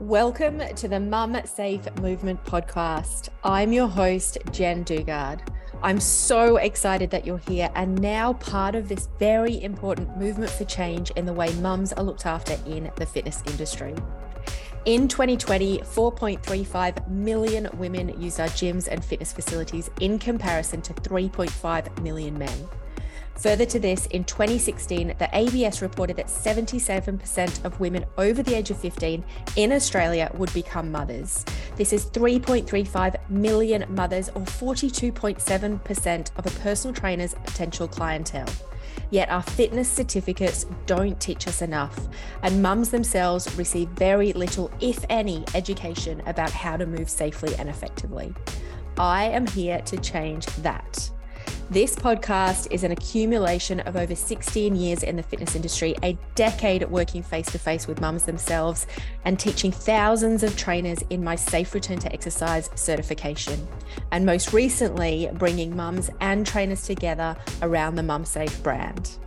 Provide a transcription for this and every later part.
Welcome to the Mum Safe Movement podcast. I'm your host, Jen Dugard. I'm so excited that you're here and now part of this very important movement for change in the way mums are looked after in the fitness industry. In 2020, 4.35 million women used our gyms and fitness facilities in comparison to 3.5 million men. Further to this, in 2016, the ABS reported that 77% of women over the age of 15 in Australia would become mothers. This is 3.35 million mothers, or 42.7% of a personal trainer's potential clientele. Yet our fitness certificates don't teach us enough, and mums themselves receive very little, if any, education about how to move safely and effectively. I am here to change that. This podcast is an accumulation of over 16 years in the fitness industry, a decade working face to face with mums themselves, and teaching thousands of trainers in my Safe Return to Exercise certification. And most recently, bringing mums and trainers together around the Mum Safe brand.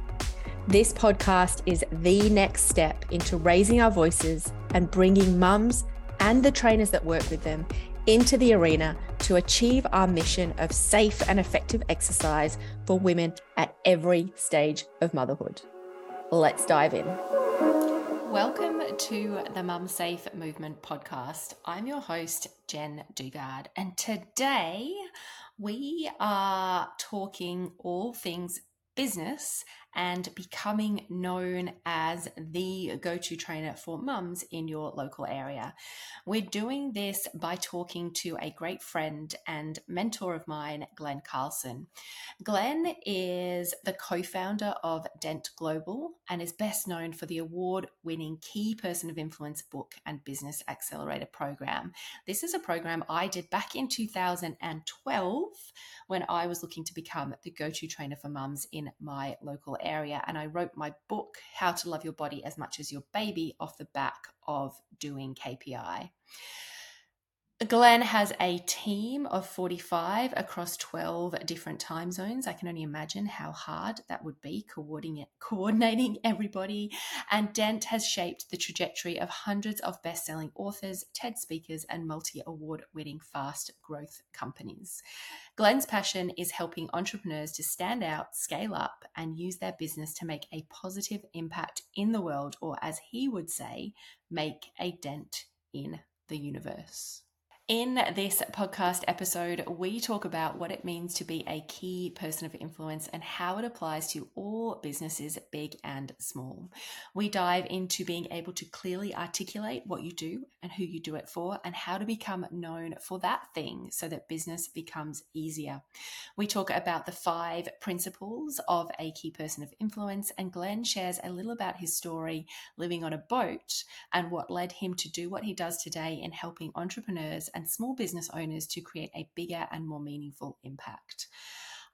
This podcast is the next step into raising our voices and bringing mums and the trainers that work with them into the arena to achieve our mission of safe and effective exercise for women at every stage of motherhood. Let's dive in. Welcome to the Mum Safe Movement podcast. I'm your host, Jen Dugard, and today we are talking all things business and becoming known as the go to trainer for mums in your local area. We're doing this by talking to a great friend and mentor of mine, Glen Carlson. Glen is the co founder of Dent Global and is best known for the award winning Key Person of Influence book and Business Accelerator program. This is a program I did back in 2012 when I was looking to become the go to trainer for mums in my local area. And I wrote my book, How to Love Your Body as Much as Your Baby, off the back of doing KPI. Glen has a team of 45 across 12 different time zones. I can only imagine how hard that would be coordinating, everybody. And Dent has shaped the trajectory of hundreds of best selling authors, TED speakers, and multi award winning fast growth companies. Glen's passion is helping entrepreneurs to stand out, scale up, and use their business to make a positive impact in the world, or as he would say, make a dent in the universe. In this podcast episode, we talk about what it means to be a key person of influence and how it applies to all businesses, big and small. We dive into being able to clearly articulate what you do and who you do it for, and how to become known for that thing so that business becomes easier. We talk about the five principles of a key person of influence, and Glen shares a little about his story living on a boat and what led him to do what he does today in helping entrepreneurs and small business owners to create a bigger and more meaningful impact.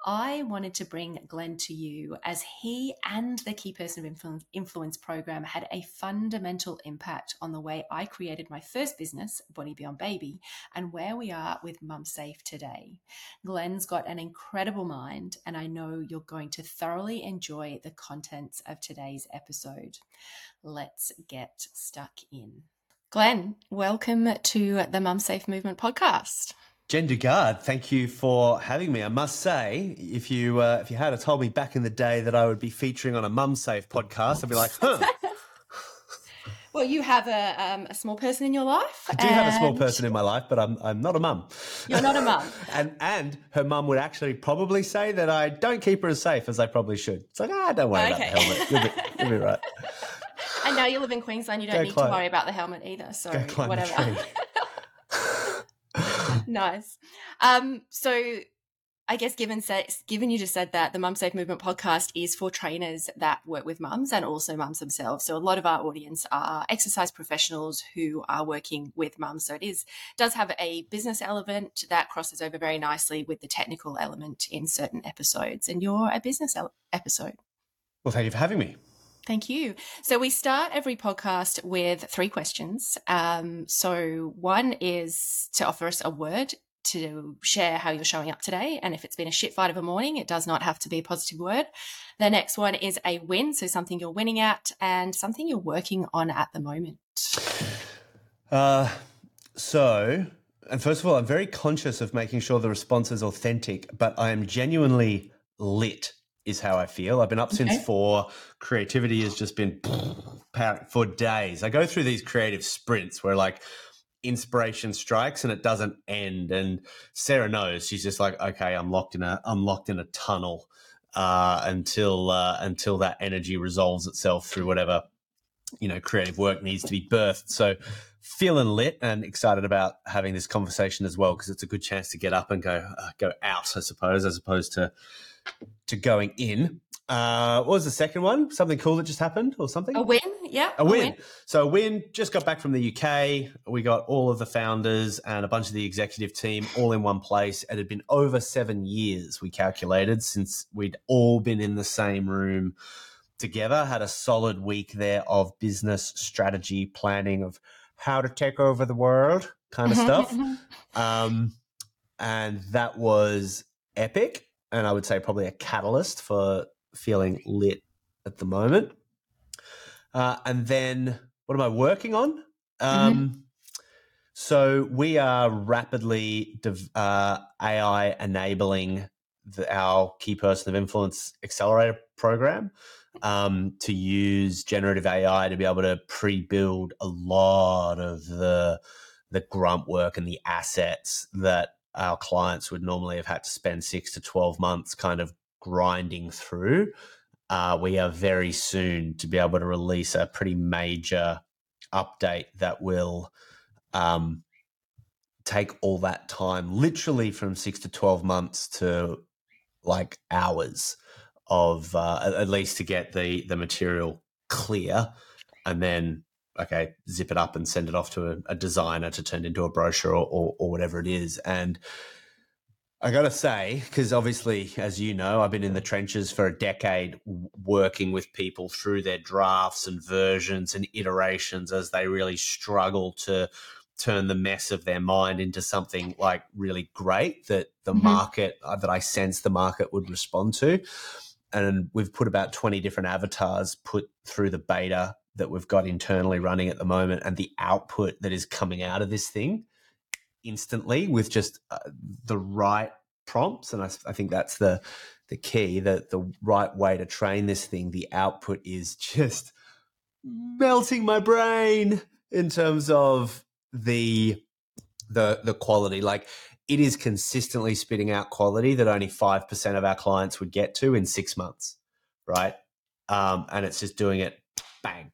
I wanted to bring Glen to you as he and the Key Person of Influence program had a fundamental impact on the way I created my first business, Body Beyond Baby, and where we are with Mum Safe today. Glen's got an incredible mind, and I know you're going to thoroughly enjoy the contents of today's episode. Let's get stuck in. Glen, welcome to the Mum Safe Movement podcast. Jen Dugard, thank you for having me. I must say, if you uh, if you had told me back in the day that I would be featuring on a Mum Safe podcast, I'd be like, huh. well, you have a, um, a small person in your life. I do have a small person in my life, but I'm I'm not a mum. You're not a mum. and and her mum would actually probably say that I don't keep her as safe as I probably should. It's like, ah, don't worry okay. about the helmet. You'll be, you'll be right. And now you live in Queensland, you don't Go need to worry about the helmet either. So whatever. nice. Um, so I guess given given you just said that the Mum Safe Movement podcast is for trainers that work with mums and also mums themselves. So a lot of our audience are exercise professionals who are working with mums. So it is does have a business element that crosses over very nicely with the technical element in certain episodes. And you're a business episode. Well, thank you for having me. Thank you. So we start every podcast with three questions. Um, so one is to offer us a word to share how you're showing up today. And if it's been a shit fight of a morning, it does not have to be a positive word. The next one is a win. So something you're winning at and something you're working on at the moment. Uh, so, and first of all, I'm very conscious of making sure the response is authentic, but I am genuinely lit, is how I feel. I've been up okay. since four. Creativity has just been for days. I go through these creative sprints where, like, inspiration strikes and it doesn't end. And Sarah knows she's just like, okay, I'm locked in a, I'm locked in a tunnel uh, until uh, until that energy resolves itself through whatever you know creative work needs to be birthed. So feeling lit and excited about having this conversation as well because it's a good chance to get up and go uh, go out, I suppose, as opposed to to going in. Uh, what was the second one? Something cool that just happened or something? A win, yeah. A, a win. win. So a win. Just got back from the UK. We got all of the founders and a bunch of the executive team all in one place. It had been over seven years, we calculated, since we'd all been in the same room together. Had a solid week there of business strategy planning of how to take over the world kind of stuff. um, and that was epic. And I would say probably a catalyst for feeling lit at the moment. Uh, and then what am I working on? Um, mm-hmm. So we are rapidly uh, AI enabling the, our key person of influence accelerator program um, to use generative AI to be able to pre-build a lot of the the grunt work and the assets that our clients would normally have had to spend six to twelve months kind of grinding through. Uh, we are very soon to be able to release a pretty major update that will um, take all that time, literally from six to 12 months to like hours of uh, at least to get the, the material clear and then okay zip it up and send it off to a, a designer to turn it into a brochure or, or, or whatever it is and I got to say, because obviously, as you know, I've been in the trenches for a decade working with people through their drafts and versions and iterations as they really struggle to turn the mess of their mind into something like really great that the mm-hmm. market, uh, that I sense the market would respond to. And we've put about 20 different avatars put through the beta that we've got internally running at the moment and the output that is coming out of this thing instantly with just uh, the right prompts. And I, I, think that's the the key that the right way to train this thing the output is just melting my brain in terms of the the the quality. Like it is consistently spitting out quality that only 5% of our clients would get to in 6 months right? Um, and it's just doing it bang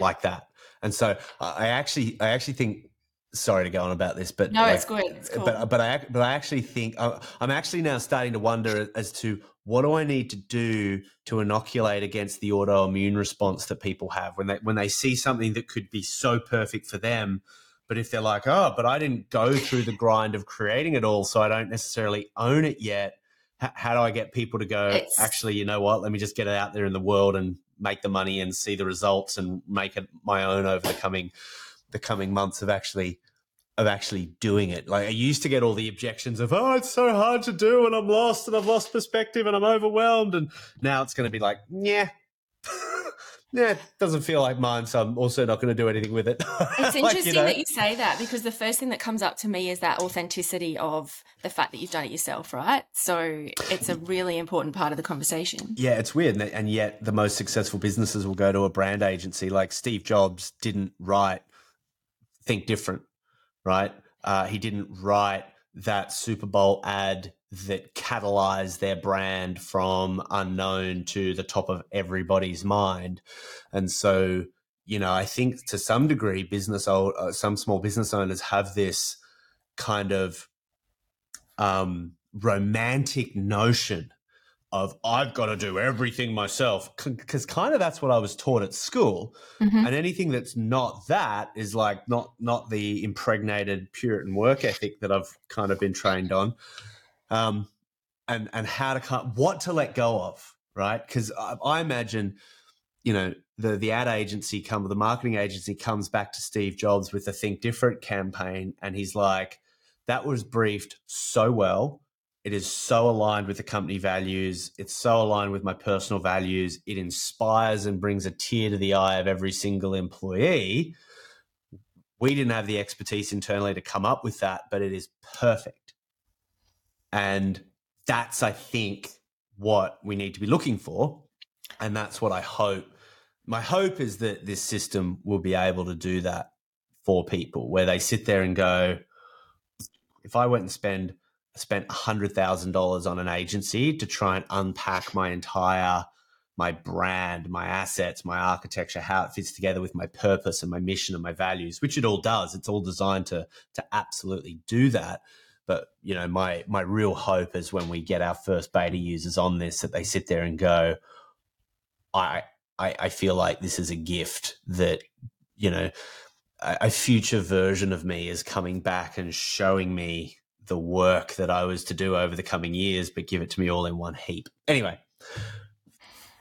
like that and so i actually i actually think sorry to go on about this, but no, like, it's good. It's eh, cool. But but I but I actually think I'm actually now starting to wonder as to what do I need to do to inoculate against the autoimmune response that people have when they when they see something that could be so perfect for them. But if they're like, oh, but I didn't go through the grind of creating it all, so I don't necessarily own it yet. How do I get people to go? It's... Actually, you know what? Let me just get it out there in the world and make the money and see the results and make it my own over the coming the coming months of actually of actually doing it. Like I used to get all the objections of, oh, it's so hard to do and I'm lost and I've lost perspective and I'm overwhelmed. And now it's going to be like, yeah, yeah, it doesn't feel like mine. So I'm also not going to do anything with it. It's interesting like, you know, that you say that because the first thing that comes up to me is that authenticity of the fact that you've done it yourself, right? So it's a really important part of the conversation. Yeah, it's weird. And yet the most successful businesses will go to a brand agency. Like Steve Jobs didn't write think different, right? Uh, he didn't write that Super Bowl ad that catalyze their brand from unknown to the top of everybody's mind. And so, you know, I think to some degree, business, uh, some small business owners have this kind of um, romantic notion of I've got to do everything myself because kind of that's what I was taught at school mm-hmm. and anything that's not that is like not not the impregnated Puritan work ethic that I've kind of been trained on um and and how to cut, what to let go of right because I, I, imagine you know the the ad agency come the marketing agency comes back to Steve Jobs with the think different campaign and he's like that was briefed so well it is so aligned with the company values. It's so aligned with my personal values. It inspires and brings a tear to the eye of every single employee. We didn't have the expertise internally to come up with that, but it is perfect. And that's, I think, what we need to be looking for. And that's what I hope. My hope is that this system will be able to do that for people where they sit there and go, if I went and spend spent $100,000 on an agency to try and unpack my entire my brand, my assets, my architecture, how it fits together with my purpose and my mission and my values, which it all does. It's all designed to to absolutely do that. But you know, my my real hope is when we get our first beta users on this that they sit there and go, I I, I feel like this is a gift that you know a, a future version of me is coming back and showing me the work that I was to do over the coming years, but give it to me all in one heap. Anyway,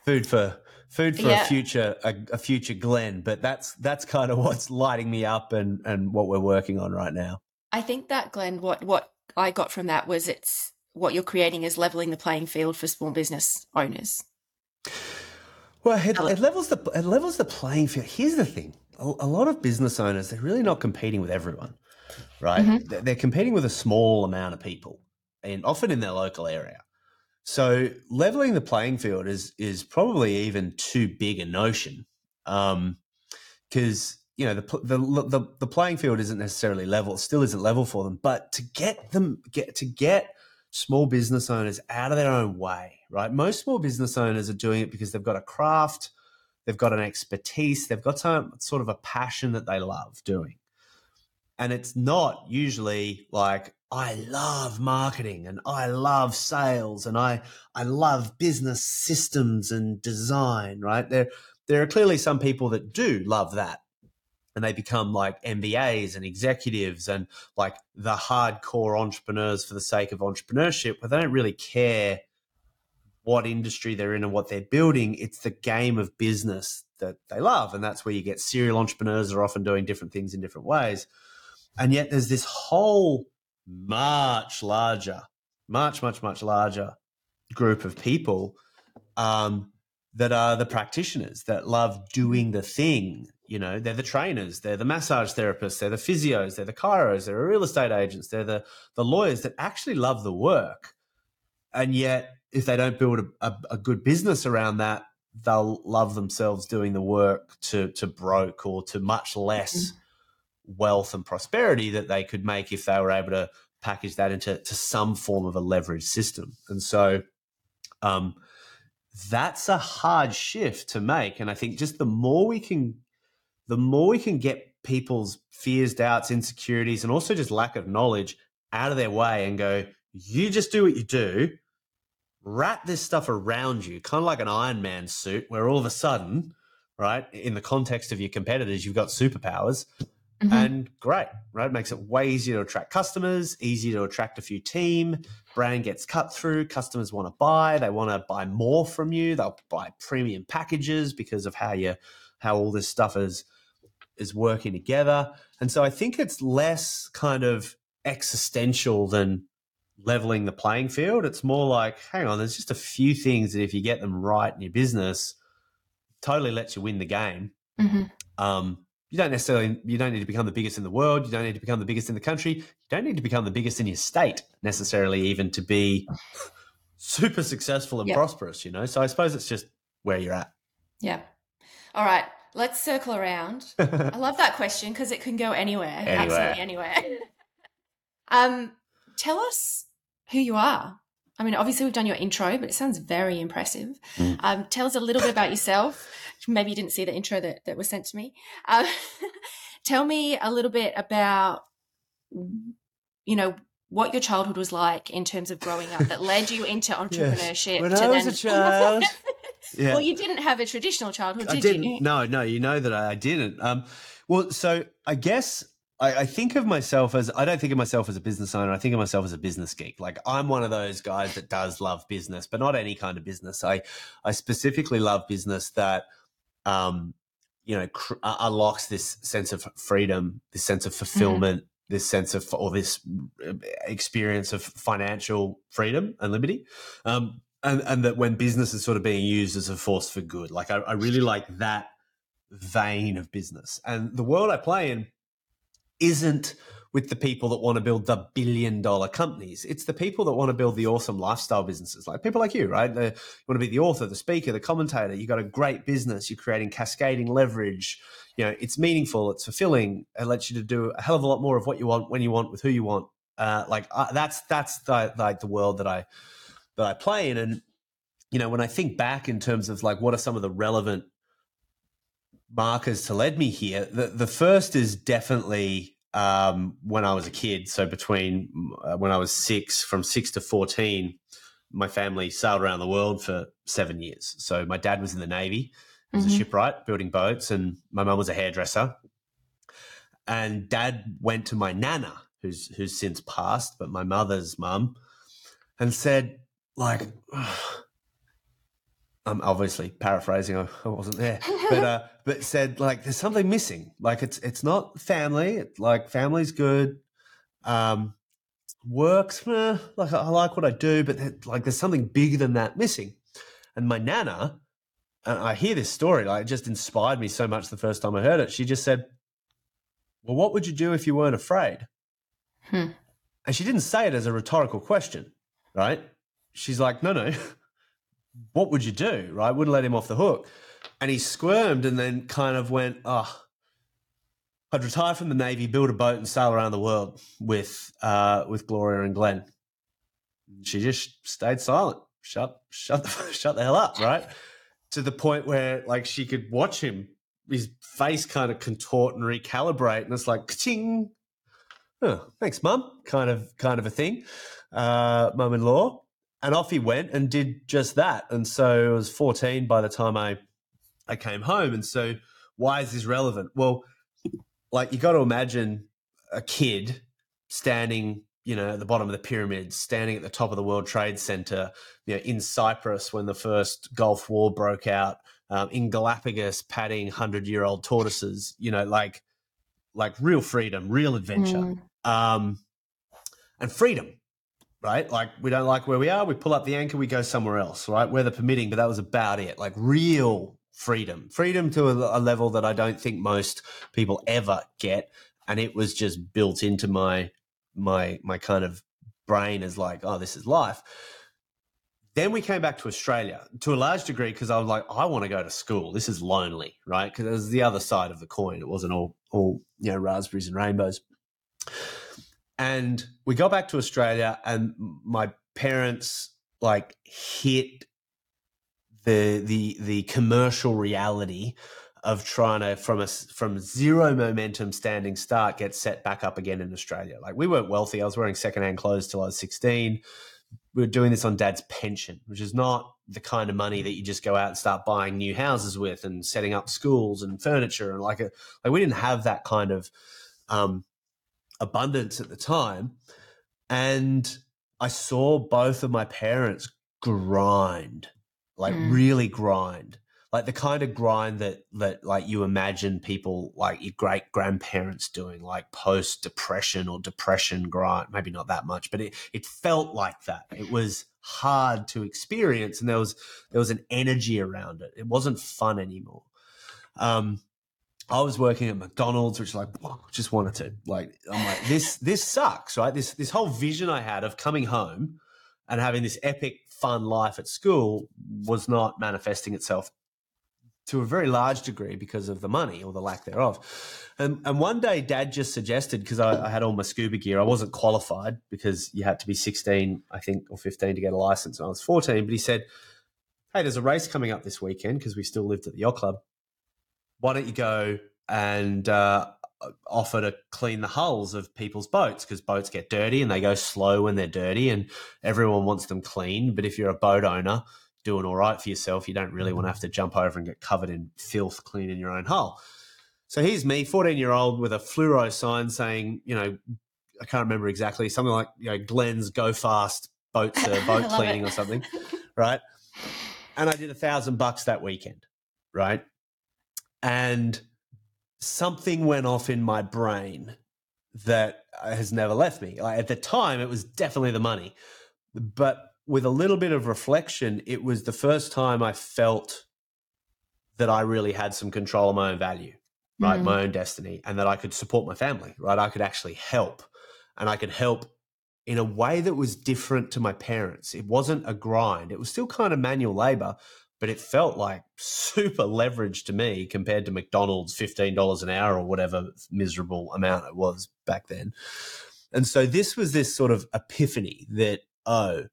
food for food for yeah. a future a, a, future Glen. But that's that's kind of what's lighting me up and and what we're working on right now. I think that Glen, what what I got from that was it's what you're creating is leveling the playing field for small business owners. Well, it, it levels the it levels the playing field. Here's the thing: a, a lot of business owners they're really not competing with everyone right? Mm-hmm. They're competing with a small amount of people, and often in their local area. So leveling the playing field is is probably even too big a notion, because um, you know the, the the the playing field isn't necessarily level, still isn't level for them. But to get them get to get small business owners out of their own way, right? Most small business owners are doing it because they've got a craft, they've got an expertise, they've got some sort of a passion that they love doing. And it's not usually like, I love marketing and I love sales and I, I love business systems and design, right? There, there are clearly some people that do love that and they become like MBAs and executives and like the hardcore entrepreneurs for the sake of entrepreneurship, but they don't really care what industry they're in and what they're building. It's the game of business that they love. And that's where you get serial entrepreneurs are often doing different things in different ways. And yet there's this whole much larger, much, much, much larger group of people um, that are the practitioners that love doing the thing. You know, they're the trainers, they're the massage therapists, they're the physios, they're the chiros, they're the real estate agents, they're the, the lawyers that actually love the work. And yet, if they don't build a, a, a good business around that, they'll love themselves doing the work to to broke or to much less mm-hmm wealth and prosperity that they could make if they were able to package that into to some form of a leverage system. And so um, that's a hard shift to make. And I think just the more we can, the more we can get people's fears, doubts, insecurities, and also just lack of knowledge out of their way and go, you just do what you do, wrap this stuff around you, kind of like an Iron Man suit, where all of a sudden, right, in the context of your competitors, you've got superpowers. Mm-hmm. And great, right? It makes it way easier to attract customers, easier to attract a few team. Brand gets cut through. Customers want to buy. They want to buy more from you. They'll buy premium packages because of how you how all this stuff is is working together. And so I think it's less kind of existential than leveling the playing field. It's more like, hang on, there's just a few things that if you get them right in your business, totally lets you win the game. Mm-hmm. Um, you don't necessarily you don't need to become the biggest in the world you don't need to become the biggest in the country you don't need to become the biggest in your state necessarily even to be super successful and yep. prosperous you know so i suppose it's just where you're at yeah all right let's circle around i love that question because it can go anywhere, anywhere. absolutely anywhere um tell us who you are I mean, obviously, we've done your intro, but it sounds very impressive. Mm. Um, tell us a little bit about yourself. Maybe you didn't see the intro that, that was sent to me. Um, tell me a little bit about, you know, what your childhood was like in terms of growing up that led you into entrepreneurship. Yes. When I was then... a child. yeah. Well, you didn't have a traditional childhood, did I didn't, you? No, no, you know that I didn't. Um, well, so I guess I, I, think of myself as I don't think of myself as a business owner. I think of myself as a business geek. Like I'm one of those guys that does love business, but not any kind of business. I I specifically love business that, um, you know, cr- uh, unlocks this sense of freedom, this sense of fulfillment, mm. this sense of or this uh, experience of financial freedom and liberty. Um, and, and that when business is sort of being used as a force for good, like I, I really like that vein of business. And the world I play in isn't with the people that want to build the billion dollar companies. It's the people that want to build the awesome lifestyle businesses, like people like you, right? you want to be the author, the speaker, the commentator. You've got a great business. You're creating cascading leverage. You know, it's meaningful. It's fulfilling. It lets you to do a hell of a lot more of what you want when you want with who you want. Uh, like uh, that's that's the, like the world that I that I play in, and you know, when I think back in terms of like what are some of the relevant markers to lead me here, the the first is definitely um, when I was a kid. So between uh, when I was six, from six to fourteen, my family sailed around the world for seven years. So my dad was in the navy, he was mm-hmm. a shipwright building boats, and my mum was a hairdresser. And dad went to my nana, who's who's since passed, but my mother's mum, and said, like. I'm obviously paraphrasing. I, wasn't there, but uh, but said like there's something missing. Like it's it's not family. It's like family's good. Um, works eh, like I like what I do, but like there's something bigger than that missing. And my nana, and I hear this story, like it just inspired me so much the first time I heard it. She just said, "Well, what would you do if you weren't afraid?" Hmm. And she didn't say it as a rhetorical question, right? She's like, "No, no." what would you do? Right? Wouldn't let him off the hook. And he squirmed and then kind of went, oh, I'd retire from the Navy, build a boat and sail around the world with uh, with Gloria and Glen. She just stayed silent. Shut shut the, shut the hell up, right? to the point where like she could watch him, his face kind of contort and recalibrate, and it's like ching. Oh, thanks, mum. Kind of kind of a thing. Uh, mum in law and off he went and did just that. And so I was 14 by the time I I came home. And so why is this relevant? Well, like you got to imagine a kid standing, you know, at the bottom of the pyramids, standing at the top of the World Trade Center, you know, in Cyprus when the first Gulf War broke out, um, in Galapagos patting hundred year old tortoises, you know, like like real freedom, real adventure, mm. um, and freedom right? Like we don't like where we are, we pull up the anchor, we go somewhere else, right? Weather permitting, but that was about it. Like real freedom, freedom to a, a, level that I don't think most people ever get, and it was just built into my my my kind of brain as like, oh, this is life. Then we came back to Australia to a large degree because I was like, I want to go to school. This is lonely, right? Because it was the other side of the coin. It wasn't all all you know raspberries and rainbows. And we got back to Australia, and my parents like hit the the the commercial reality of trying to from a from zero momentum standing start get set back up again in Australia. Like we weren't wealthy. I was wearing secondhand clothes till I was sixteen. We were doing this on dad's pension, which is not the kind of money that you just go out and start buying new houses with and setting up schools and furniture and like a like we didn't have that kind of um, abundance at the time. And I saw both of my parents grind, like mm. really grind. Like the kind of grind that that like you imagine people like your great grandparents doing, like post depression or depression grind. Maybe not that much, but it, it felt like that. It was hard to experience, and there was there was an energy around it. It wasn't fun anymore. Um, I was working at McDonald's, which like just wanted to like I'm like this this sucks, right? This this whole vision I had of coming home and having this epic fun life at school was not manifesting itself to a very large degree because of the money or the lack thereof. And, and one day, Dad just suggested because I, I, had all my scuba gear. I wasn't qualified because you had to be 16, I think, or 15 to get a license. And I was 14. But he said, "Hey, there's a race coming up this weekend because we still lived at the yacht club." Why don't you go and uh, offer to clean the hulls of people's boats because boats get dirty and they go slow when they're dirty and everyone wants them clean. But if you're a boat owner doing all right for yourself, you don't really want to have to jump over and get covered in filth cleaning your own hull. So here's me, 14 year old, with a fluoro sign saying, you know, I can't remember exactly, something like, you know, Glen's Go Fast boat uh, boat cleaning or something, right? And I did a thousand bucks that weekend, right? And something went off in my brain that has never left me. Like at the time, it was definitely the money, but with a little bit of reflection, it was the first time I felt that I really had some control of my own value. right? Mm. My own destiny, and that I could support my family, right? I could actually help, and I could help in a way that was different to my parents. It wasn't a grind. It was still kind of manual labor, but it felt like super leverage to me compared to McDonald's $15 an hour or whatever miserable amount it was back then. And so this was this sort of epiphany that, oh,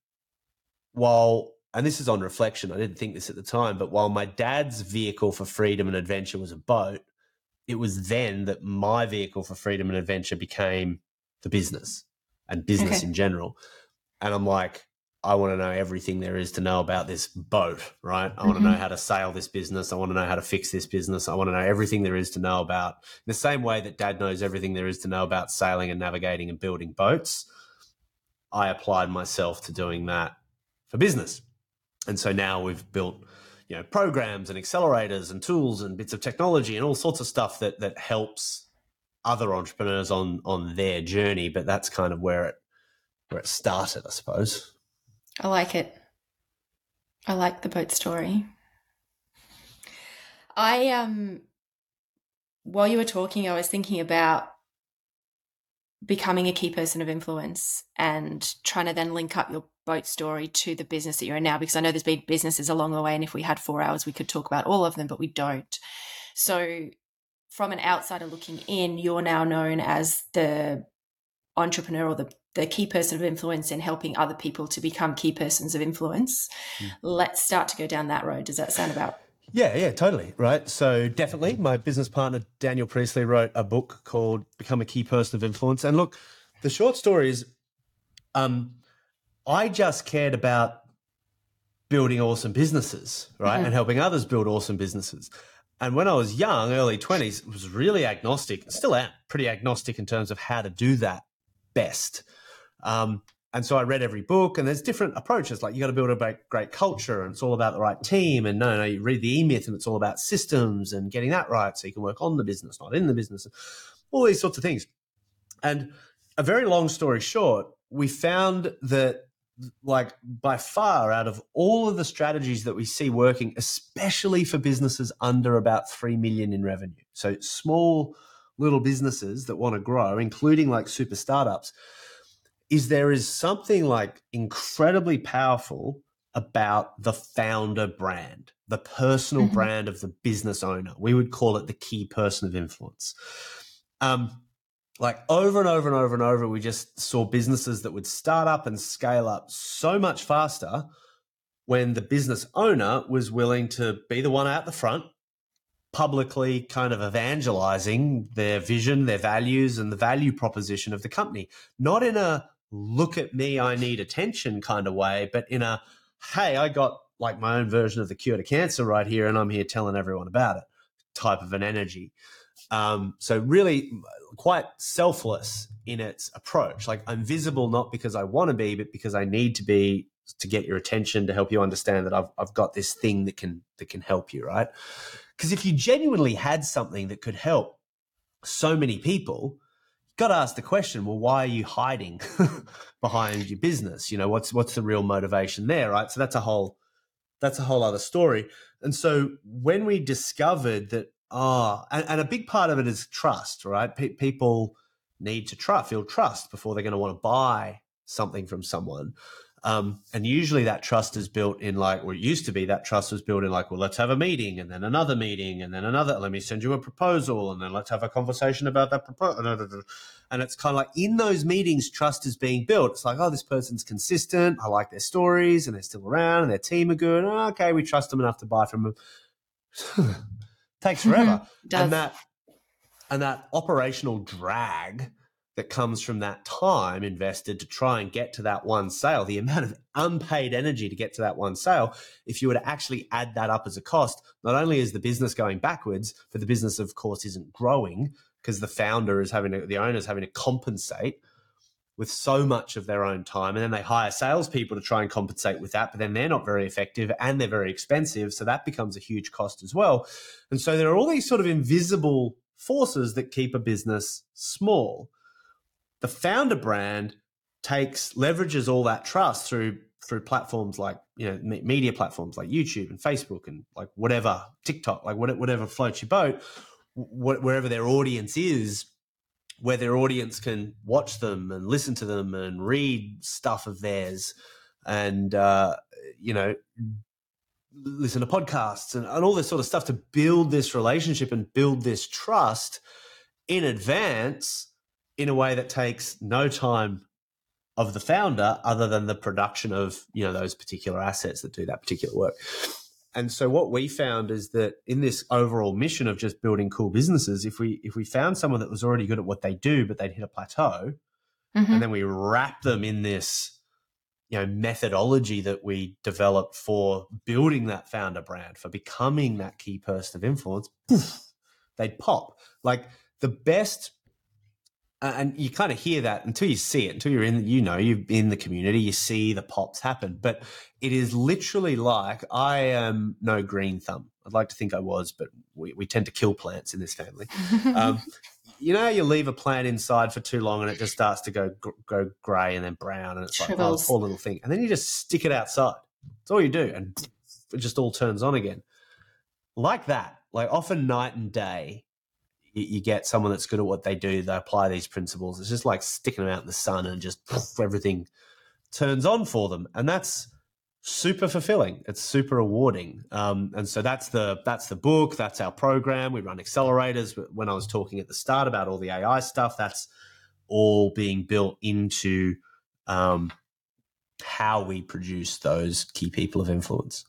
while, and this is on reflection, I didn't think this at the time, but while my dad's vehicle for freedom and adventure was a boat, it was then that my vehicle for freedom and adventure became the business and business okay. in general. And I'm like, I want to know everything there is to know about this boat, right? I mm-hmm. want to know how to sail this business. I want to know how to fix this business. I want to know everything there is to know about. In the same way that dad knows everything there is to know about sailing and navigating and building boats, I applied myself to doing that for business. And so now we've built, you know, programs and accelerators and tools and bits of technology and all sorts of stuff that that helps other entrepreneurs on on their journey, but that's kind of where it where it started, I suppose. I like it. I like the boat story. I um while you were talking, I was thinking about becoming a key person of influence and trying to then link up your boat story to the business that you're in now because I know there's been businesses along the way and if we had 4 hours we could talk about all of them but we don't. So from an outsider looking in, you're now known as the entrepreneur or the, the key person of influence in helping other people to become key persons of influence. Mm. Let's start to go down that road. Does that sound about yeah, yeah, totally. Right. So, definitely, my business partner, Daniel Priestley, wrote a book called Become a Key Person of Influence. And look, the short story is um, I just cared about building awesome businesses, right? Mm-hmm. And helping others build awesome businesses. And when I was young, early 20s, was really agnostic, still am pretty agnostic in terms of how to do that best. Um, and so I read every book, and there's different approaches. Like you got to build a great culture, and it's all about the right team. And no, no, you read the E Myth, and it's all about systems and getting that right, so you can work on the business, not in the business. All these sorts of things. And a very long story short, we found that like by far out of all of the strategies that we see working especially for businesses under about 3 million in revenue so small little businesses that want to grow including like super startups is there is something like incredibly powerful about the founder brand the personal mm-hmm. brand of the business owner we would call it the key person of influence um, like over and over and over and over, we just saw businesses that would start up and scale up so much faster when the business owner was willing to be the one out the front, publicly kind of evangelizing their vision, their values, and the value proposition of the company. Not in a look at me, I need attention kind of way, but in a hey, I got like my own version of the cure to cancer right here, and I'm here telling everyone about it type of an energy. Um, so really quite selfless in its approach. Like I'm visible not because I want to be, but because I need to be to get your attention to help you understand that I've I've got this thing that can that can help you, right? Because if you genuinely had something that could help so many people, got to ask the question, well, why are you hiding behind your business? You know, what's what's the real motivation there, right? So that's a whole that's a whole other story. And so when we discovered that Oh, and, and, a big part of it is trust, right? P- people need to trust, feel trust before they're going to want to buy something from someone. Um, and usually that trust is built in like, or it used to be that trust was built in like, well, let's have a meeting and then another meeting and then another, let me send you a proposal and then let's have a conversation about that proposal. And it's kind of like in those meetings, trust is being built. It's like, oh, this person's consistent. I like their stories and they're still around and their team are good. Oh, okay, we trust them enough to buy from them. takes forever. and that and that operational drag that comes from that time invested to try and get to that one sale, the amount of unpaid energy to get to that one sale, if you were to actually add that up as a cost, not only is the business going backwards, but the business, of course, isn't growing because the founder is having to, the owner is having to compensate with so much of their own time. And then they hire salespeople to try and compensate with that, but then they're not very effective and they're very expensive. So that becomes a huge cost as well. And so there are all these sort of invisible forces that keep a business small. The founder brand takes, leverages all that trust through through platforms like you know media platforms like YouTube and Facebook and like whatever TikTok like whatever floats your boat wh- wherever their audience is, where their audience can watch them and listen to them and read stuff of theirs, and uh, you know listen to podcasts and, and all this sort of stuff to build this relationship and build this trust in advance in a way that takes no time of the founder other than the production of you know those particular assets that do that particular work and so what we found is that in this overall mission of just building cool businesses if we if we found someone that was already good at what they do but they'd hit a plateau mm-hmm. and then we wrap them in this you know methodology that we developed for building that founder brand for becoming that key person of influence poof, they'd pop like the best and you kind of hear that until you see it until you're in you know you're in the community you see the pops happen. But it is literally like i am no green thumb. I'd like to think i was but we, we tend to kill plants in this family. Um, you know you leave a plant inside for too long and it just starts to go go grey and then brown and it's like oh poor little thing. And then you just stick it outside. That's all you do and it just all turns on again. Like that like often night and day you, get someone that's good at what they do they apply these principles it's just like sticking them out in the sun and just poof, everything turns on for them and that's super fulfilling. It's super rewarding. Um, and so that's the that's the book. That's our program. We run accelerators. When I was talking at the start about all the AI stuff, that's all being built into um, how we produce those key people of influence.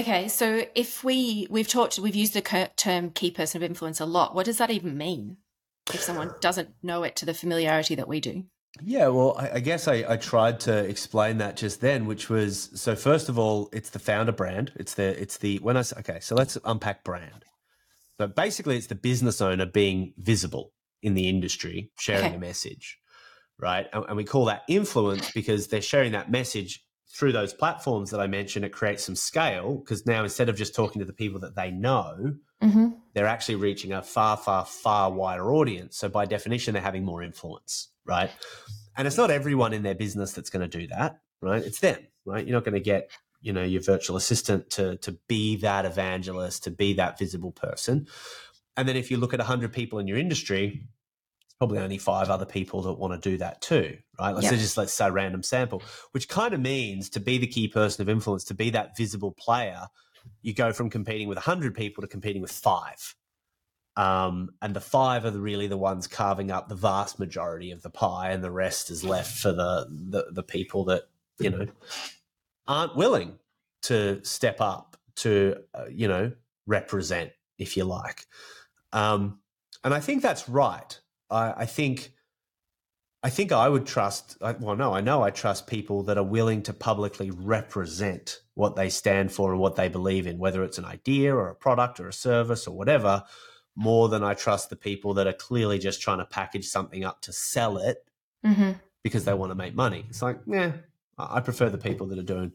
Okay, so if we we've talked we've used the term key person of influence a lot. What does that even mean? If someone doesn't know it to the familiarity that we do. Yeah, well, I, I guess I, I, tried to explain that just then, which was so. First of all, it's the founder brand. It's the it's the when I okay, so let's unpack brand. So basically, it's the business owner being visible in the industry, sharing okay. a message, right? And, and we call that influence because they're sharing that message through those platforms that I mentioned. It creates some scale because now instead of just talking to the people that they know, mm-hmm. they're actually reaching a far, far, far wider audience. So by definition, they're having more influence right? And it's not everyone in their business that's going to do that, right? It's them, right? You're not going to get you know your virtual assistant to to be that evangelist, to be that visible person. And then if you look at 100 people in your industry, probably only five other people that want to do that too, right? Let's yep. just let's say random sample, which kind of means to be the key person of influence, to be that visible player, you go from competing with 100 people to competing with five, um, and the five are really the ones carving up the vast majority of the pie, and the rest is left for the the, the people that you know aren't willing to step up to uh, you know represent, if you like. Um, and I think that's right. I, I think. I think I would trust, well, no, I know I trust people that are willing to publicly represent what they stand for and what they believe in, whether it's an idea or a product or a service or whatever, more than I trust the people that are clearly just trying to package something up to sell it mm-hmm. because they want to make money. It's like, yeah, I prefer the people that are doing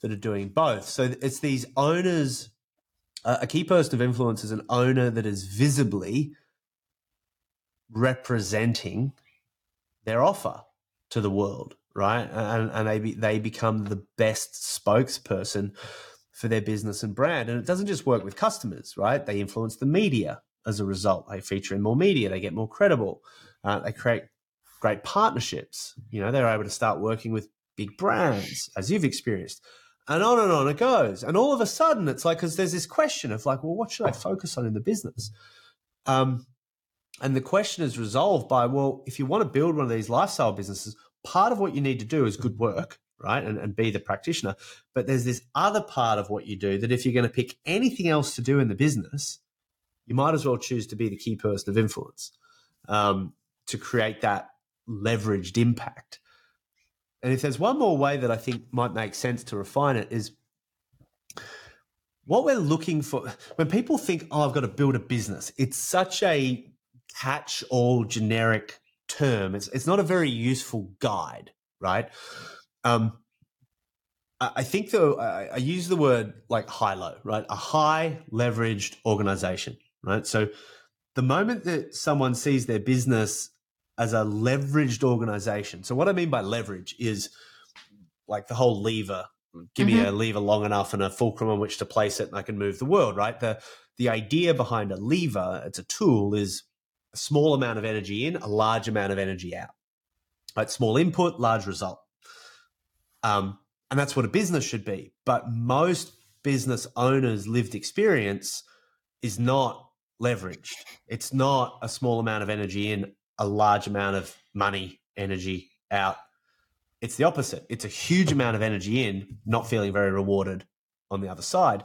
that are doing both. So it's these owners. Uh, a key person of influence is an owner that is visibly representing their offer to the world, right? And, and they be, they become the best spokesperson for their business and brand. And it doesn't just work with customers, right? They influence the media as a result. They feature in more media, they get more credible, uh, they create great partnerships. You know, they're able to start working with big brands, as you've experienced. And on and on it goes. And all of a sudden, it's like, because there's this question of like, well, what should I focus on in the business? Um, and the question is resolved by, well, if you want to build one of these lifestyle businesses, part of what you need to do is good work, right? And, and be the practitioner. But there's this other part of what you do that if you're going to pick anything else to do in the business, you might as well choose to be the key person of influence um, to create that leveraged impact. And if there's one more way that I think might make sense to refine it is what we're looking for when people think, oh, I've got to build a business, it's such a catch all generic term. It's, it's not a very useful guide, right? Um, I think though, I use the word like high low, right? A high leveraged organization right? So the moment that someone sees their business as a leveraged organization, so what I mean by leverage is like the whole lever give mm-hmm. me a lever long enough and a fulcrum on which to place it, and I can move the world. Right. The the idea behind a lever, it's a tool, is a small amount of energy in, a large amount of energy out. Right. Small input, large result. Um, and that's what a business should be. But most business owners' lived experience is not leveraged. It's not a small amount of energy in, a large amount of money, energy out. It's the opposite. It's a huge amount of energy in, not feeling very rewarded on the other side.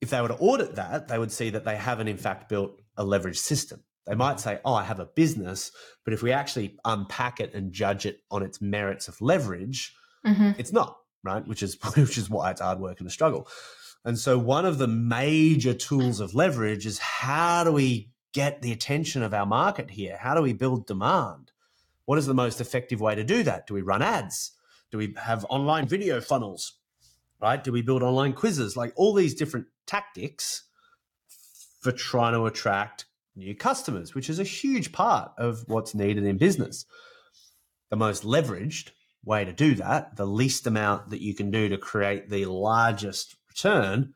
If they were to audit that, they would see that they haven't, in fact, built a leveraged system. They might say, Oh, I have a business. But if we actually unpack it and judge it on its merits of leverage, mm-hmm. it's not, right? Which is, which is why it's hard work and a struggle. And so, one of the major tools of leverage is how do we get the attention of our market here? How do we build demand? What is the most effective way to do that? Do we run ads? Do we have online video funnels? Right? Do we build online quizzes? Like all these different tactics for trying to attract new customers, which is a huge part of what's needed in business. The most leveraged way to do that, the least amount that you can do to create the largest return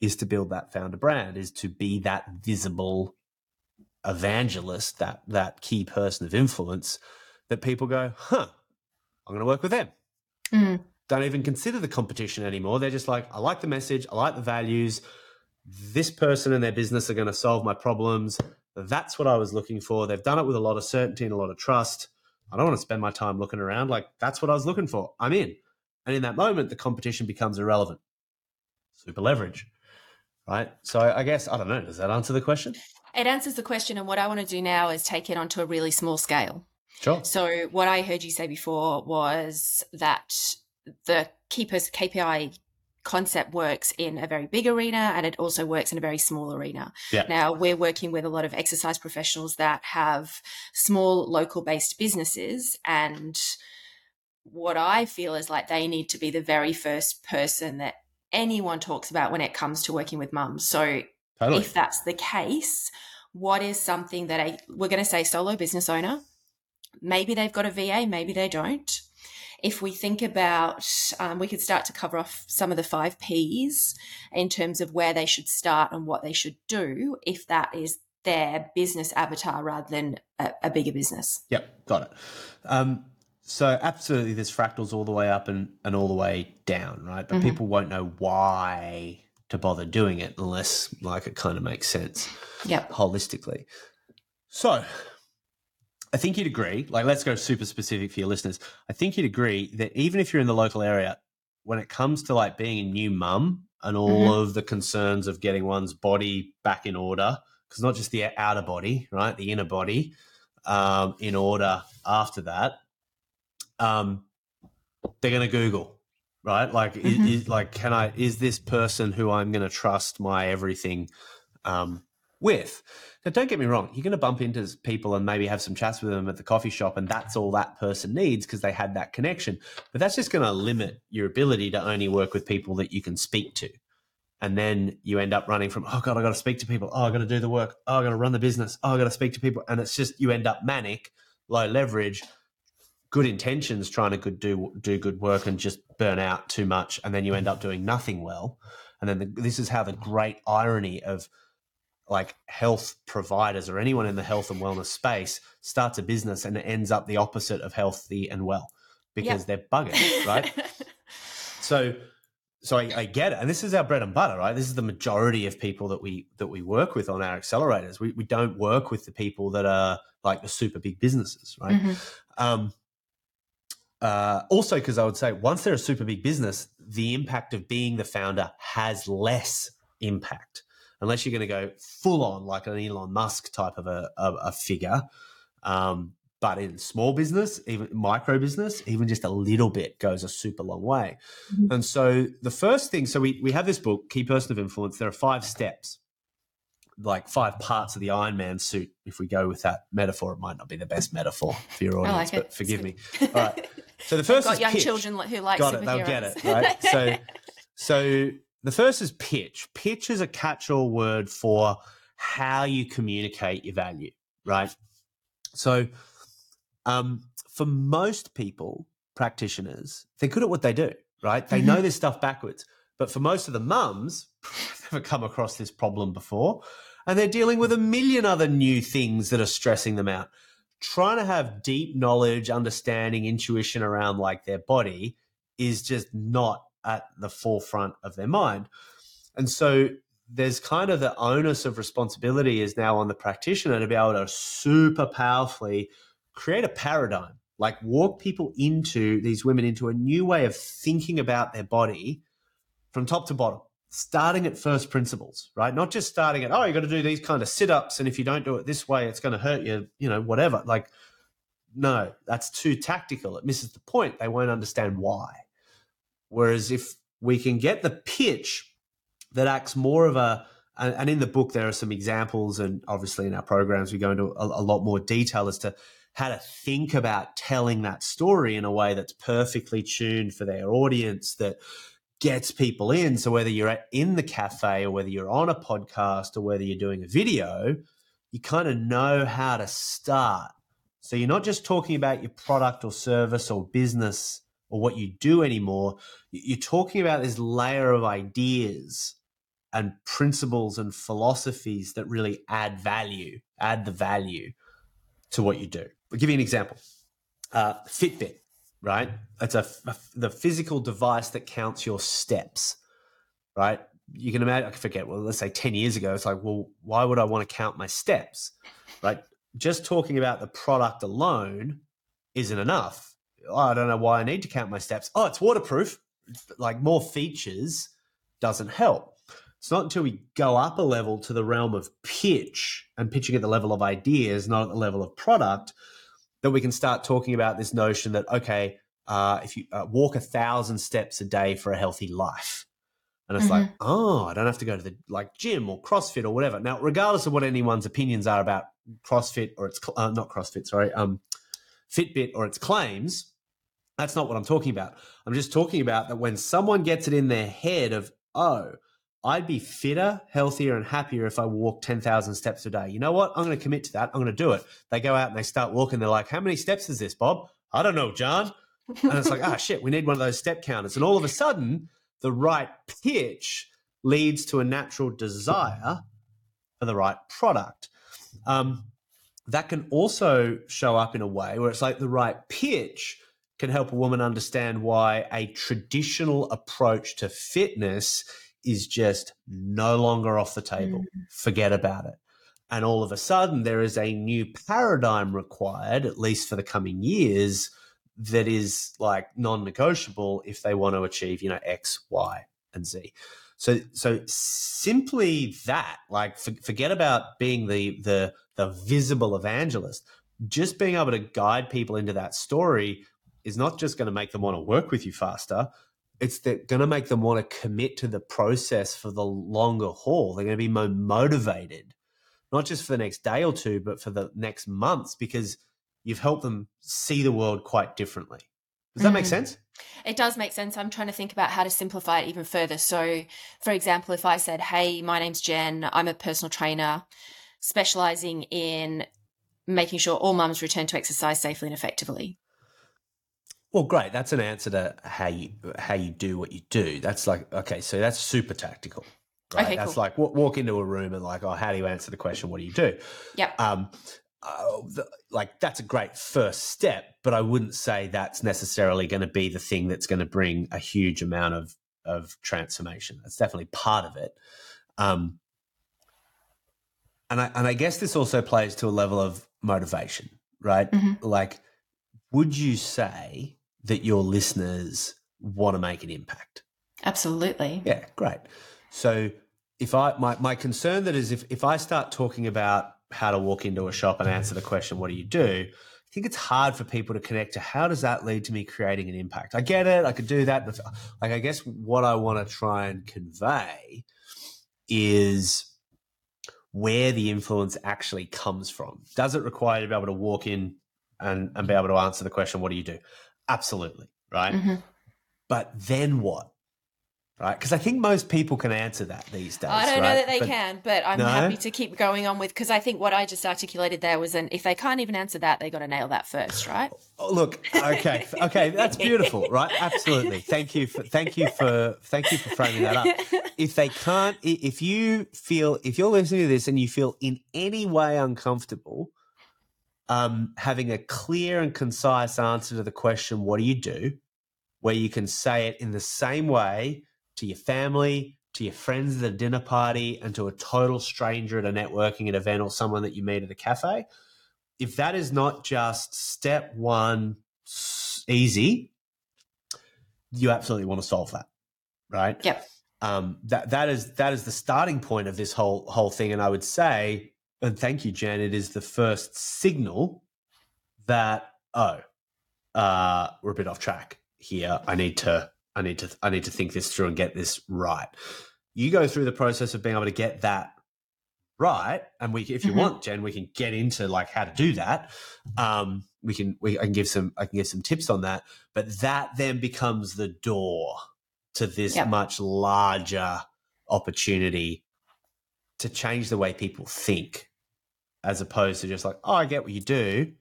is to build that founder brand, is to be that visible evangelist, that that key person of influence that people go, huh, I'm going to work with them. Mm. Don't even consider the competition anymore. They're just like, I like the message, I like the values. This person and their business are going to solve my problems. That's what I was looking for. They've done it with a lot of certainty and a lot of trust. I don't want to spend my time looking around. Like, that's what I was looking for. I'm in. And in that moment, the competition becomes irrelevant super leverage, right? So I guess, I don't know, does that answer the question? It answers the question. And what I want to do now is take it onto a really small scale. Sure. So what I heard you say before was that the keepers KPI concept works in a very big arena and it also works in a very small arena. Yeah. Now we're working with a lot of exercise professionals that have small local based businesses and what I feel is like they need to be the very first person that anyone talks about when it comes to working with mums. So totally. if that's the case, what is something that a we're going to say solo business owner? Maybe they've got a VA, maybe they don't. If we think about, um, we could start to cover off some of the five P's in terms of where they should start and what they should do if that is their business avatar rather than a, a bigger business. Yep, got it. Um, so absolutely, there's fractals all the way up and, and all the way down, right? But mm-hmm. people won't know why to bother doing it unless like it kind of makes sense yep. holistically. So I think you'd agree, like let's go super specific for your listeners. I think you'd agree that even if you're in the local area, when it comes to like being a new mum and all mm-hmm. of the concerns of getting one's body back in order, because not just the outer body, right? The inner body um, in order after that, um, they're going to Google, right? Like, mm-hmm. is, is, like, can I? Is this person who I'm going to trust my everything um, with? Now, don't get me wrong. You're going to bump into people and maybe have some chats with them at the coffee shop, and that's all that person needs because they had that connection. But that's just going to limit your ability to only work with people that you can speak to. And then you end up running from, oh God, I got to speak to people. Oh, I got to do the work. Oh, I got to run the business. Oh, I got to speak to people. And it's just, you end up manic, low leverage, good intentions trying to good do do good work and just burn out too much and then you end up doing nothing well and then the, this is how the great irony of like health providers or anyone in the health and wellness space starts a business and it ends up the opposite of healthy and well because yep. they're bugging right? So so I, I, get it. And this is our bread and butter right? This is the majority of people that we that we work with on our accelerators. We, we don't work with the people that are like the super big businesses right? Mm-hmm. um, uh, also, because I would say once they're a super big business, the impact of being the founder has less impact unless you're going to go full on like an Elon Musk type of a, a, a figure. Um, but in small business, even micro business, even just a little bit goes a super long way. Mm-hmm. And so the first thing, so we, we have this book, Key Person of Influence. There are five steps like five parts of the Iron Man suit. If we go with that metaphor, it might not be the best metaphor for your audience, like but forgive me. All right. So the 1st got young pitch. children who like got it. They'll get it right. so, so the first is pitch. Pitch is a catch-all word for how you communicate your value, right? So, um, for most people, practitioners, they're good at what they do, right? They mm-hmm. know this stuff backwards. But for most of the mums, they've never come across this problem before. And they're dealing with a million other new things that are stressing them out. Trying to have deep knowledge, understanding, intuition around like their body is just not at the forefront of their mind. And so there's kind of the onus of responsibility is now on the practitioner to be able to super powerfully create a paradigm, like walk people into these women into a new way of thinking about their body from top to bottom, starting at first principles, right? Not just starting at, oh, you got to do these kind of sit ups. And if you don't do it this way, it's going to hurt you, you know, whatever. Like, no, that's too tactical. It misses the point. They won't understand why. Whereas if we can get the pitch that acts more of a and, in the book there are some examples and obviously in our programs we go into a, lot more detail as to how to think about telling that story in a way that's perfectly tuned for their audience that gets people in. So whether you're in the cafe or whether you're on a podcast or whether you're doing a video you kind of know how to start. So you're not just talking about your product or service or business or what you do anymore. You're talking about this layer of ideas and principles and philosophies that really add value, add the value to what you do. I'll give you an example. Uh, Fitbit, right? It's a, a, the physical device that counts your steps, right? You can imagine. I forget. Well, let's say ten years ago, it's like, well, why would I want to count my steps, right? Just talking about the product alone isn't enough oh, I don't know why I need to count my steps. Oh, it's waterproof. Like more features doesn't help. It's not until we go up a level to the realm of pitch and pitching at the level of ideas, not at the level of product, that we can start talking about this notion that, okay, uh, if you uh, walk a thousand steps a day for a healthy life. And it's mm-hmm. like, oh, I don't have to go to the like gym or CrossFit or whatever. Now, regardless of what anyone's opinions are about CrossFit or its uh, not CrossFit, sorry, um, Fitbit or its claims, that's not what I'm talking about. I'm just talking about that when someone gets it in their head of, oh, I'd be fitter, healthier, and happier if I walk 10,000 steps a day. You know what? I'm going to commit to that. I'm going to do it. They go out and they start walking. They're like, how many steps is this, Bob? I don't know, John. And it's like, ah, oh, shit, we need one of those step counters. And all of a sudden, the right pitch leads to a natural desire for the right product. Um, that can also show up in a way where it's like the right pitch can help a woman understand why a traditional approach to fitness is just no longer off the table. Mm. Forget about it. And all of a sudden, there is a new paradigm required, at least for the coming years, that is like non negotiable if they want to achieve, you know, X, Y, and Z. So, so simply that, like, for, forget about being the the the visible evangelist. Just being able to guide people into that story is not just going to make them want to work with you faster. It's going to make them want to commit to the process for the longer haul. They're going to be more motivated, not just for the next day or two, but for the next months because you've helped them see the world quite differently. Does that mm. make sense? It does make sense. I'm trying to think about how to simplify it even further. So, for example, if I said, Hey, my name's Jen, I'm a personal trainer specializing in making sure all mums return to exercise safely and effectively. Well, great. That's an answer to how you how you do what you do. That's like okay, so that's super tactical. Right? Okay, that's cool. like walk into a room and like, oh, how do you answer the question? What do you do? Yep. Um, uh, the, like that's a great first step, but I wouldn't say that's necessarily going to be the thing that's going to bring a huge amount of of transformation. That's definitely part of it. Um, and I and I guess this also plays to a level of motivation, right? Mm-hmm. Like, would you say that your listeners want to make an impact? Absolutely. Yeah, great. So if I my, my concern that is if, if I start talking about how to walk into a shop and answer the question, what do you do? I think it's hard for people to connect to how does that lead to me creating an impact? I get it, I could do that. But like I guess what I want to try and convey is where the influence actually comes from. Does it require you to be able to walk in and, and be able to answer the question, what do you do? Absolutely. Right. Mm-hmm. But then what? Right? Because I think most people can answer that these days. I don't right? know that they But- can, but I'm No? happy to keep going on with because I think what I just articulated there was an if they can't even answer that, they got to nail that first, right? Oh, look, okay, okay, that's beautiful, right? Absolutely. Thank you for thank you for thank you for framing that up. If they can't, if you feel, if you're listening to this and you feel in any way uncomfortable, um, having a clear and concise answer to the question, "What do you do?" where you can say it in the same way to your family, to your friends at a dinner party, and to a total stranger at a networking event or someone that you meet at a cafe. If that is not just step one, easy, you absolutely want to solve that, right? Yep. Um, that that is that is the starting point of this whole whole thing, and I would say, and thank you, Jen. It is the first signal that oh, uh, we're a bit off track here. I need to I need to I need to think this through and get this right. You go through the process of being able to get that right, and we if you Mhm. want, Jen, we can get into like how to do that. Um, we can we I can give some I can give some tips on that, but that then becomes the door to this Yep. much larger opportunity to change the way people think as opposed to just like oh i get what you do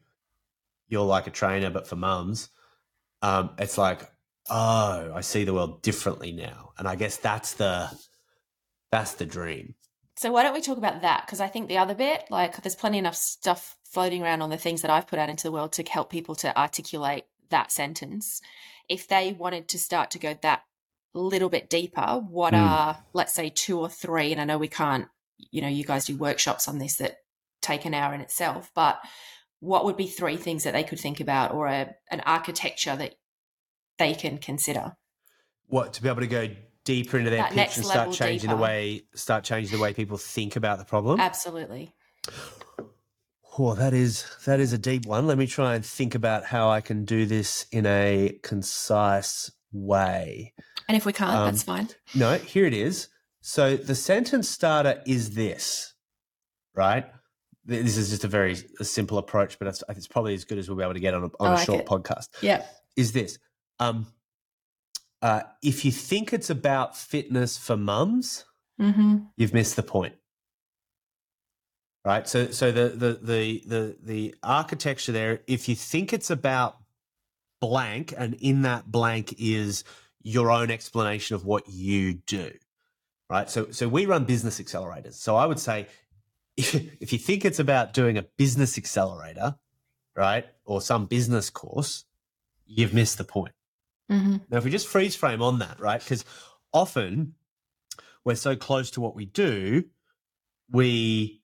you're like a trainer but for mums um, it's like oh i see the world differently now and i guess that's the that's the dream So why don't we talk about that? Because I think the other bit, like, there's plenty enough stuff floating around on the things that I've put out into the world to help people to articulate that sentence. If they wanted to start to go that little bit deeper, what Mm. are, let's say, two or three? And I know we can't, you know, you guys do workshops on this that take an hour in itself, but what would be three things that they could think about or a, an architecture that they can consider? what to be able to go deeper into their That pitch and start changing the way start changing the way people think about the problem Absolutely. Oh, that is that is a deep one. Let me try and think about how I can do this in a concise way. And if we can't, Um, that's fine. No, here it is. So the sentence starter is this, right? This is just a very a simple approach, but it's, it's probably as good as we'll be able to get on a, on a like short it. podcast. Yeah. Is this? Um, uh, if you think it's about fitness for mums, Mm-hmm. you've missed the point. Right. So so the the the the the architecture there, if you think it's about blank and in that blank is your own explanation of what you do. Right. So so we run business accelerators. So I would say if, if you think it's about doing a business accelerator, right, or some business course, you've missed the point. Mm-hmm. Now, if we just freeze frame on that, right? Because often we're so close to what we do, we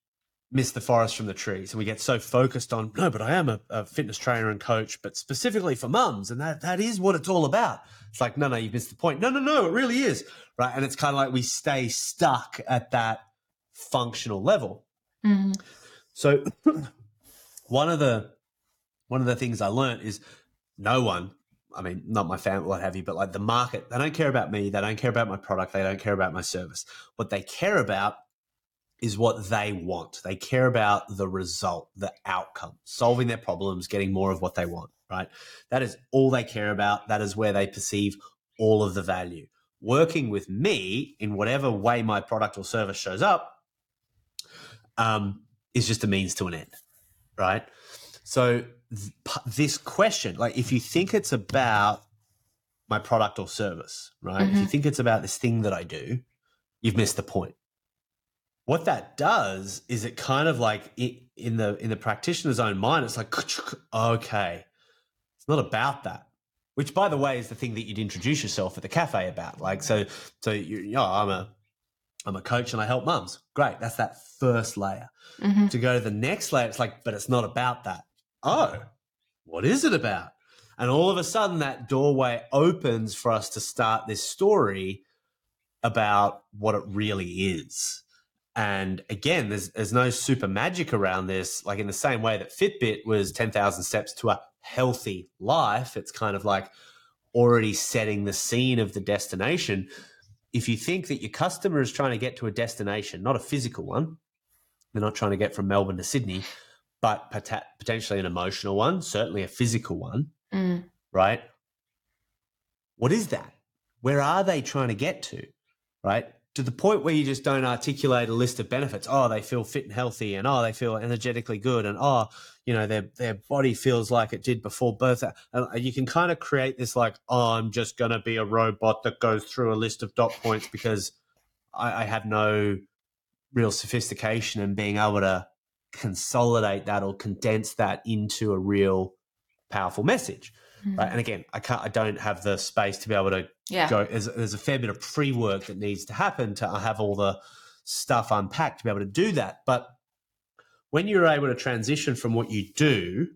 miss the forest from the trees. And we get so focused on, no, but I am a, a fitness trainer and coach, but specifically for mums. And that, that is what it's all about. It's like, no, no, you've missed the point. No, no, no, it really is. Right. And it's kind of like we stay stuck at that functional level. Mm-hmm. So one of the one of the things I learned is no one, I mean, not my family, what have you, but like the market, they don't care about me, they don't care about my product, they don't care about my service. What they care about is what they want. They care about the result, the outcome, solving their problems, getting more of what they want, right? That is all they care about. That is where they perceive all of the value. Working with me in whatever way my product or service shows up um, is just a means to an end, right? So this question, like if you think it's about my product or service, right? If you Mhm. think it's about this thing that I do, you've missed the point. What that does is it kind of like in the in the practitioner's own mind, it's like okay, it's not about that. Which, by the way, is the thing that you'd introduce yourself at the cafe about. Like, so, so you, you know, I'm a, I'm a coach and I help mums. Great, that's that first layer Mm-hmm. to go to the next layer, it's like, but it's not about that. Oh, what is it about? And all of a sudden, that doorway opens for us to start this story about what it really is. And again, there's there's no super magic around this. Like in the same way that Fitbit was ten thousand steps to a healthy life, it's kind of like already setting the scene of the destination. If you think that your customer is trying to get to a destination, not a physical one, they're not trying to get from Melbourne to Sydney, but pota- potentially an emotional one, certainly a physical one, Mm. right? What is that? where are they trying to get to? Right? To the point where you just don't articulate a list of benefits. Oh, they feel fit and healthy, and oh, they feel energetically good, and oh, you know, their their body feels like it did before birth. And you can kind of create this like, oh, I'm just gonna be a robot that goes through a list of dot points because I, I have no real sophistication in being able to consolidate that or condense that into a real powerful message. Mm-hmm. Right. And again, I can't I don't have the space to be able to yeah. go there's, there's a fair bit of pre-work that needs to happen to have all the stuff unpacked to be able to do that. But when you're able to transition from what you do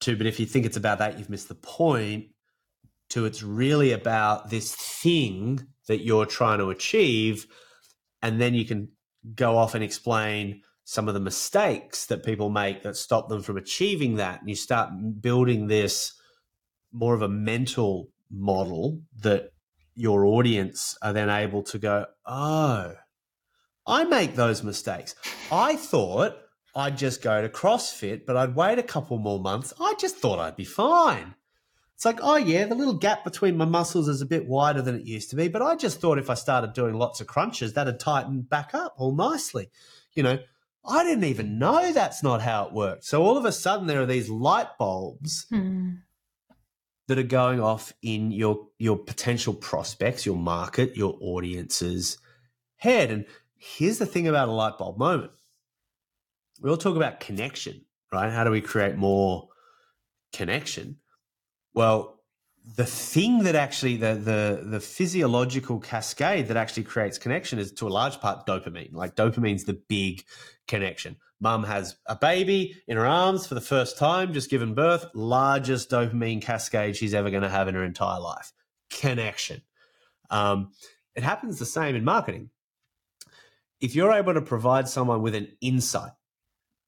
to, but if you think it's about that, you've missed the point, to it's really about this thing that you're trying to achieve. And then you can go off and explain some of the mistakes that people make that stop them from achieving that. And you start building this more of a mental model that your audience are then able to go, oh, I make those mistakes. I thought I'd just go to CrossFit, but I'd wait a couple more months. I just thought I'd be fine. It's like, oh, yeah, the little gap between my muscles is a bit wider than it used to be, but I just thought if I started doing lots of crunches, that'd tighten back up all nicely. You know, I didn't even know that's not how it worked. So all of a sudden, there are these light bulbs hmm. that are going off in your your potential prospects, your market, your audience's head. And here's the thing about a light bulb moment: we all talk about connection, right? How do we create more connection? Well, the thing that actually the the the physiological cascade that actually creates connection is to a large part dopamine. Like dopamine's the big connection. Mum has a baby in her arms for the first time, just given birth, largest dopamine cascade she's ever going to have in her entire life. Connection. Um, it happens the same in marketing. If you're able to provide someone with an insight,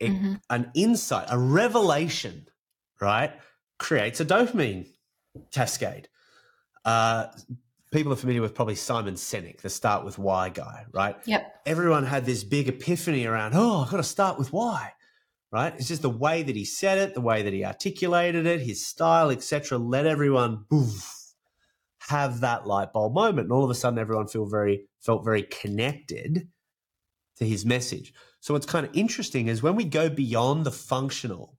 mm-hmm. an insight, a revelation, right, creates a dopamine cascade. Uh, people are familiar with probably Simon Sinek, the start with why guy, right? Yep. Everyone had this big epiphany around, oh, I've got to start with why, right? It's just the way that he said it, the way that he articulated it, his style, etc. Let everyone boof, have that light bulb moment, and all of a sudden, everyone feel very felt very connected to his message. So what's kind of interesting is when we go beyond the functional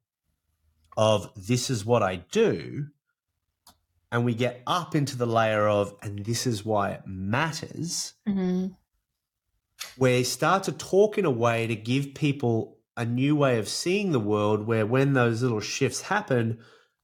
of this is what I do, and we get up into the layer of, and this is why it matters, mm-hmm. where start to talk in a way to give people a new way of seeing the world, where when those little shifts happen,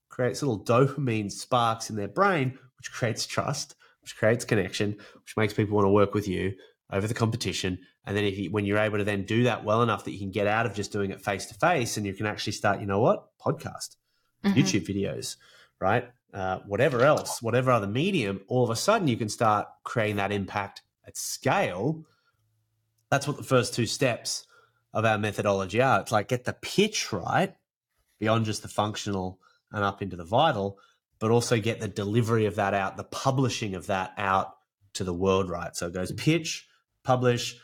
creates little dopamine sparks in their brain, which creates trust, which creates connection, which makes people want to work with you over the competition. And then if you, when you're able to then do that well enough that you can get out of just doing it face to face and you can actually start, you know what, podcast, mm-hmm. YouTube videos, right? Uh, whatever else, whatever other medium, all of a sudden you can start creating that impact at scale. That's what the first two steps of our methodology are. It's like get the pitch right beyond just the functional and up into the vital, but also get the delivery of that out, the publishing of that out to the world right. So it goes pitch, publish,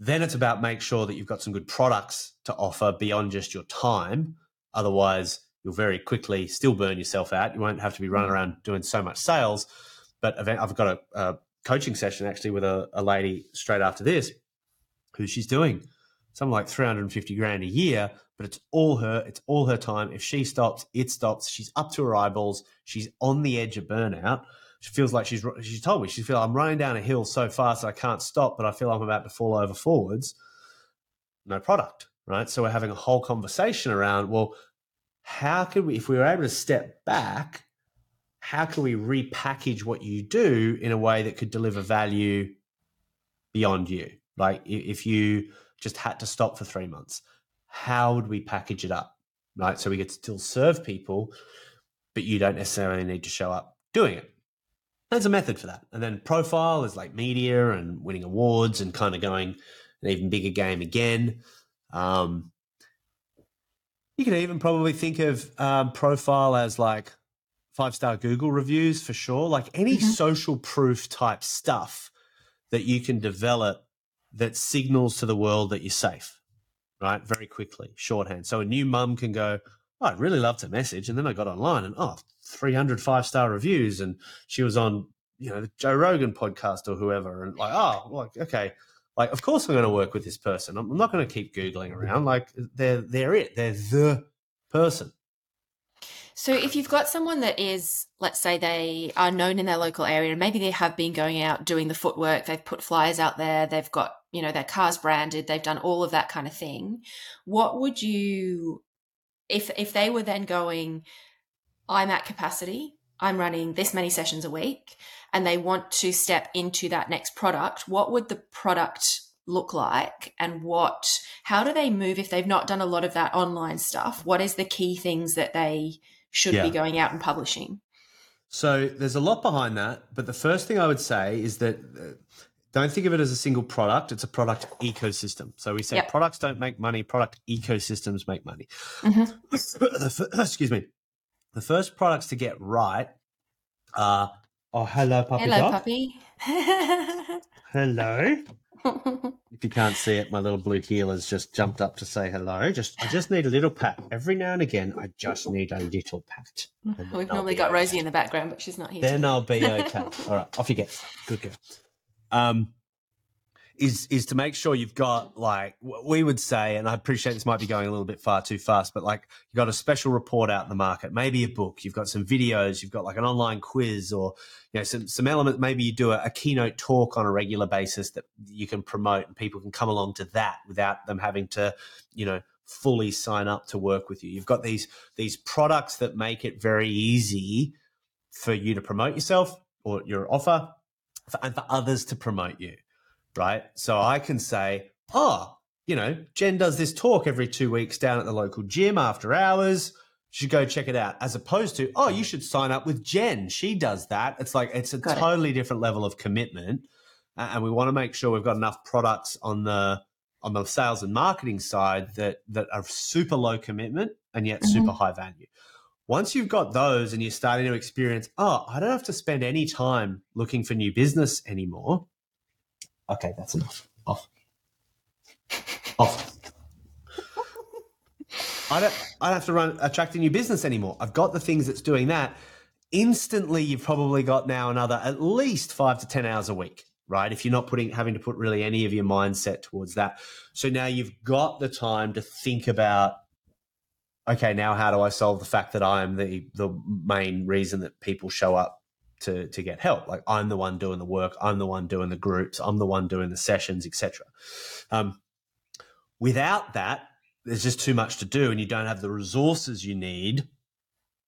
then it's about make sure that you've got some good products to offer beyond just your time. Otherwise, you'll very quickly still burn yourself out. You won't have to be running mm. around doing so much sales. But I've got a, a coaching session actually with a, a, lady straight after this who she's doing something like 350 grand a year, but it's all her, it's all her time. If she stops, it stops. She's up to her eyeballs. She's on the edge of burnout. She feels like she's, she told me, she feels I'm running down a hill so fast I can't stop, but I feel I'm about to fall over forwards. No product, right? So we're having a whole conversation around, well, how could we, if we were able to step back, how can we repackage what you do in a way that could deliver value beyond you? Like if you just had to stop for three months, how would we package it up? Right. So we to still serve people, but you don't necessarily need to show up doing it. There's a method for that. And then profile is like media and winning awards and kind of going an even bigger game again. Um, you can even probably think of um, profile as like five star Google reviews for sure, like any mm-hmm. social proof type stuff that you can develop that signals to the world that you're safe, right? Very quickly, shorthand. So a new mum can go, oh, I'd really love to message. And then I got online and, oh, 300 five star reviews. And she was on you know the Joe Rogan podcast or whoever, and like, oh, like okay, like of course I'm going to work with this person. I'm, not going to keep googling around. Like they're they're it. They're the person. So if you've got someone that is, let's say they are known in their local area and maybe they have been going out doing the footwork, they've put flyers out there, they've got, you know, their cars branded, they've done all of that kind of thing. What would you if if they were then going, I'm at capacity, I'm running this many sessions a week, and they want to step into that next product, what would the product look like and what how do they move if they've not done a lot of that online stuff what is the key things that they should yeah. be going out and publishing so there's a lot behind that but the first thing i would say is that uh, don't think of it as a single product it's a product ecosystem so we say yep. products don't make money product ecosystems make money mm-hmm. excuse me the first products to get right are oh hello puppy hello dog. puppy hello if you can't see it, my little blue heeler's just jumped up to say hello. Just I just need a little pat. Every now and again, I just need a little pat. We've normally got okay. Rosie in the background, but she's not here. Then I'll be okay. All right, off you get. Good girl. Um, is is to make sure you've got like we would say, and I appreciate this might be going a little bit far too fast, but like you've got a special report out in the market, maybe a book, you've got some videos, you've got like an online quiz, or you know some some elements. Maybe you do a, a keynote talk on a regular basis that you can promote, and people can come along to that without them having to, you know, fully sign up to work with you. You've got these these products that make it very easy for you to promote yourself or your offer, and for others to promote you right? So I can say, oh, you know, Jen does this talk every two weeks down at the local gym after hours. You should go check it out. As opposed to, oh, you should sign up with Jen. She does that. It's like it's a got totally it. different level of commitment, and we want to make sure we've got enough products on the on the sales and marketing side that that are super low commitment and yet mm-hmm. super high value. Once you've got those and you're starting to experience, oh, I don't have to spend any time looking for new business anymore. Okay, that's enough. Off. Off. I don't. I don't have to run attract a new business anymore. I've got the things that's doing that. Instantly, you've probably got now another at least five to ten hours a week, right? If you're not putting having to put really any of your mindset towards that, so now you've got the time to think about. Okay, now how do I solve the fact that I am the the main reason that people show up to to get help. Like I'm the one doing the work, I'm the one doing the groups, I'm the one doing the sessions, etc. Um, without that, there's just too much to do, and you don't have the resources you need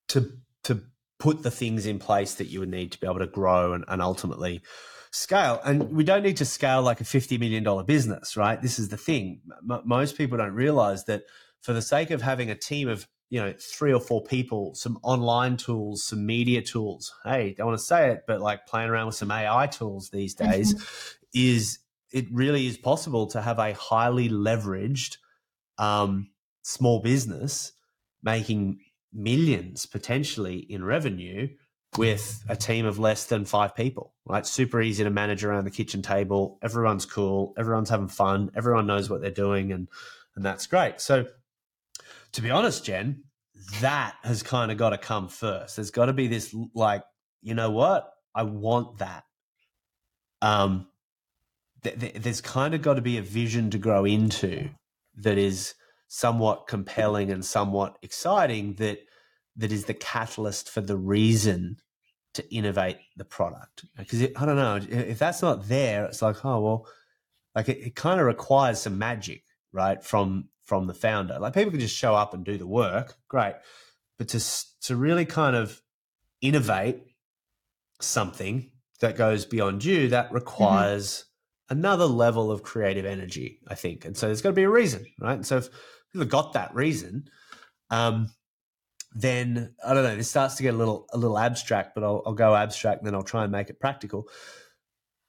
to to put the things in place that you would need to be able to grow and, and ultimately scale. And we don't need to scale like a fifty million dollar business, right? This is the thing. M- most people don't realize that for the sake of having a team of you know three or four people some online tools some media tools. Hey don't want to say it but like playing around with some ai tools these days mm-hmm. is it really is possible to have a highly leveraged um, small business making millions potentially in revenue with a team of less than five people right? Super easy to manage around the kitchen table. Everyone's cool. Everyone's having fun. Everyone knows what they're doing and and that's great. So to be honest, Jen, that has kind of got to come first. There's got to be this like, you know what? I want that. Um, th- th- there's kind of got to be a vision to grow into that is somewhat compelling and somewhat exciting. That that is the catalyst for the reason to innovate the product. Because I don't know if that's not there, it's like, oh well, like it, it kind of requires some magic, right? From from the founder. Like people can just show up and do the work, great, but to to really kind of innovate something that goes beyond you, that mm-hmm. requires mm-hmm. another level of creative energy, I think. And so there's got to be a reason, right? And so if people have got that reason, um, then I don't know. This starts to get a little a little abstract, but I'll, I'll go abstract and then I'll try and make it practical.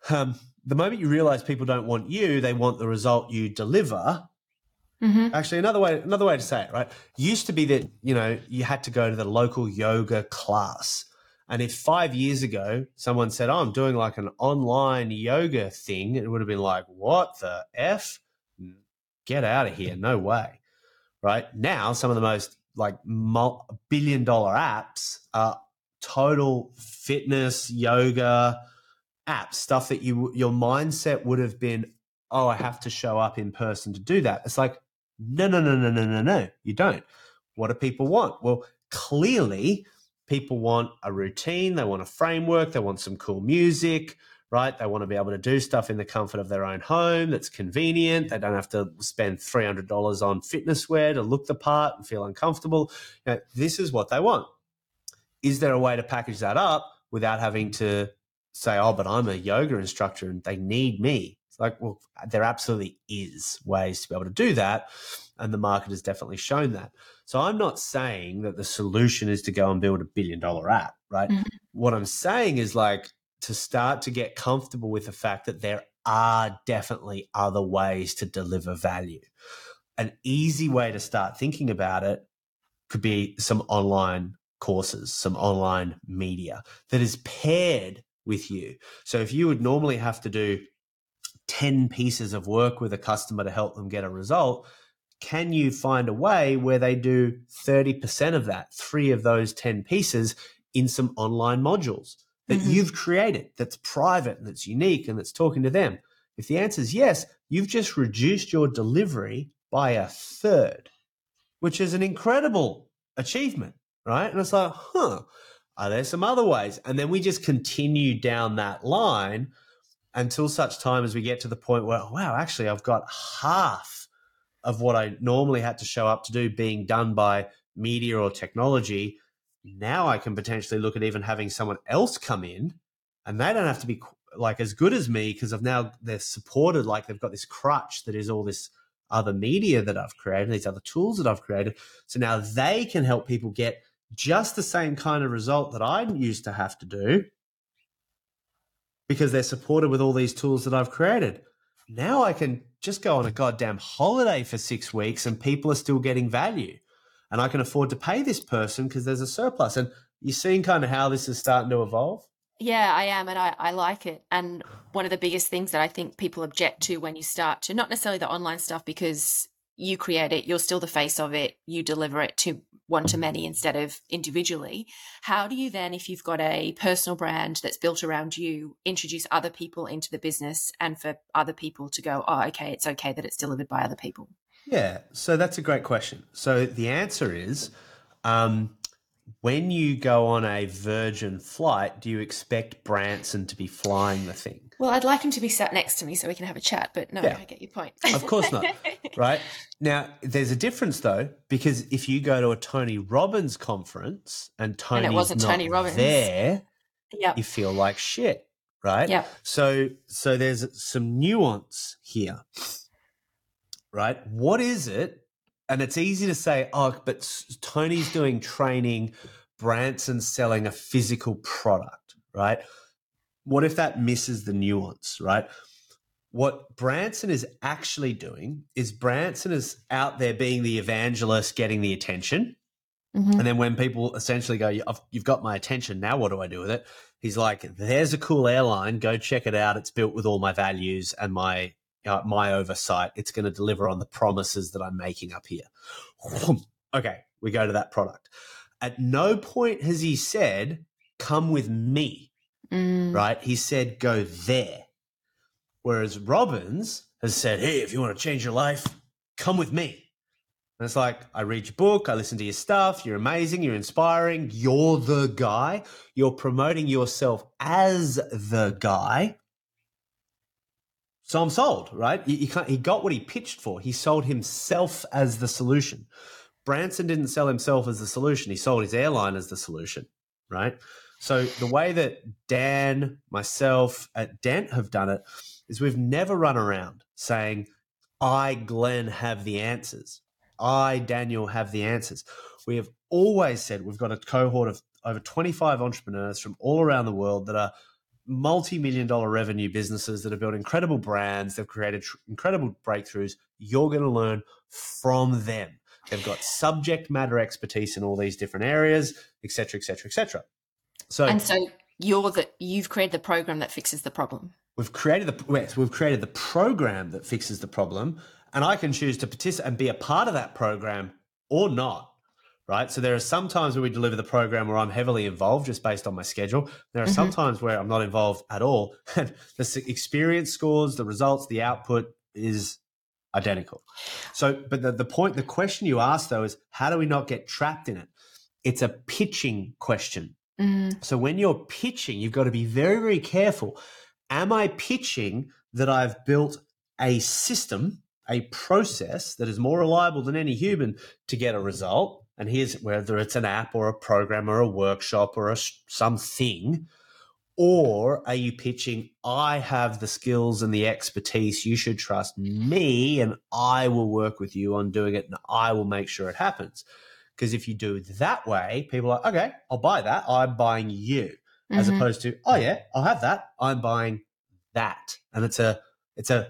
Um, the moment you realize people don't want you, they want the result you deliver. Mm-hmm. Actually, another way another way to say it, right? Used to be that you know you had to go to the local yoga class, and if five years ago someone said, "Oh, I'm doing like an online yoga thing," it would have been like, "What the f? Get out of here! No way!" Right now, some of the most like billion dollar apps are total fitness yoga apps, stuff that you your mindset would have been, oh, I have to show up in person to do that. It's like, no, no, no, no, no, no, no, you don't. What do people want? Well, clearly, people want a routine, they want a framework, they want some cool music, right? They want to be able to do stuff in the comfort of their own home that's convenient. They don't have to spend $300 on fitness wear to look the part and feel uncomfortable. You know, this is what they want. Is there a way to package that up without having to say, oh, but I'm a yoga instructor and they need me? It's like, well, there absolutely is ways to be able to do that. And the market has definitely shown that. So I'm not saying that the solution is to go and build a billion dollar app, right? Mm-hmm. What I'm saying is like to start to get comfortable with the fact that there are definitely other ways to deliver value. An easy way to start thinking about it could be some online courses, some online media that is paired with you. So if you would normally have to do 10 pieces of work with a customer to help them get a result, can you find a way where they do 30% of that, three of those 10 pieces in some online modules that mm-hmm. you've created that's private and that's unique and that's talking to them? If the answer is yes, you've just reduced your delivery by a third, which is an incredible achievement right? And it's like, huh, are there some other ways? And then we just continue down that line until such time as we get to the point where, wow, actually, I've got half of what I normally had to show up to do being done by media or technology. Now I can potentially look at even having someone else come in and they don't have to be like as good as me because I've now they're supported like they've got this crutch that is all this other media that I've created, these other tools that I've created. So now they can help people get just the same kind of result that I used to have to do because they're supported with all these tools that I've created. Now I can just go on a goddamn holiday for six weeks and people are still getting value. And I can afford to pay this person because there's a surplus. And you're seeing kind of how this is starting to evolve? Yeah, I am. And I, I like it. And one of the biggest things that I think people object to when you start to, not necessarily the online stuff, because you create it, you're still the face of it, you deliver it to one to many instead of individually. How do you then, if you've got a personal brand that's built around you, introduce other people into the business and for other people to go, oh, okay, it's okay that it's delivered by other people? Yeah, so that's a great question. So the answer is um, when you go on a Virgin flight, do you expect Branson to be flying the thing? Well, I'd like him to be sat next to me so we can have a chat, but no, yeah. I get your point. of course not. Right. Now, there's a difference though, because if you go to a Tony Robbins conference and Tony's and it wasn't Tony Robbins there, yep. you feel like shit. Right. Yeah. So so there's some nuance here. Right. What is it? And it's easy to say, oh, but Tony's doing training, Branson's selling a physical product, right? What if that misses the nuance, right? What Branson is actually doing is Branson is out there being the evangelist, getting the attention. Mm-hmm. And then when people essentially go, You've got my attention, now what do I do with it? He's like, There's a cool airline, go check it out. It's built with all my values and my uh, my oversight. It's going to deliver on the promises that I'm making up here. okay, we go to that product. At no point has he said, Come with me mm. right? He said, go there. Whereas Robbins has said, hey, if you want to change your life, come with me. And it's like, I read your book, I listen to your stuff, you're amazing, you're inspiring, you're the guy, you're promoting yourself as the guy. So I'm sold, right? He got what he pitched for. He sold himself as the solution. Branson didn't sell himself as the solution. He sold his airline as the solution, right? So the way that Dan, myself at Dent have done it is we've never run around saying, I, Glen, have the answers. I, Daniel, have the answers. We have always said we've got a cohort of over 25 entrepreneurs from all around the world that are multi-million dollar revenue businesses that have built incredible brands they've created tr- incredible breakthroughs you're going to learn from them they've got subject matter expertise in all these different areas et cetera, et cetera, et etc so and so you're the you've created the program that fixes the problem. We've created the we've created the program that fixes the problem, and I can choose to participate and be a part of that program or not. right? So there are some times where we deliver the program where I'm heavily involved just based on my schedule. There are mm-hmm. some times where I'm not involved at all. And the experience scores, the results, the output is identical. So, but the, the point, the question you ask though is how do we not get trapped in it? It's a pitching question. Mm. So when you're pitching, you've got to be very, very careful. Am I pitching that I've built a system, a process that is more reliable than any human to get a result? And here's whether it's an app or a program or a workshop or a, something or are you pitching, I have the skills and the expertise, you should trust me and I will work with you on doing it and I will make sure it happens? Because if you do it that way, people are, like, okay, I'll buy that. I'm buying you. Mm-hmm. As opposed to, oh yeah, I'll have that. I'm buying that. And it's a, it's a,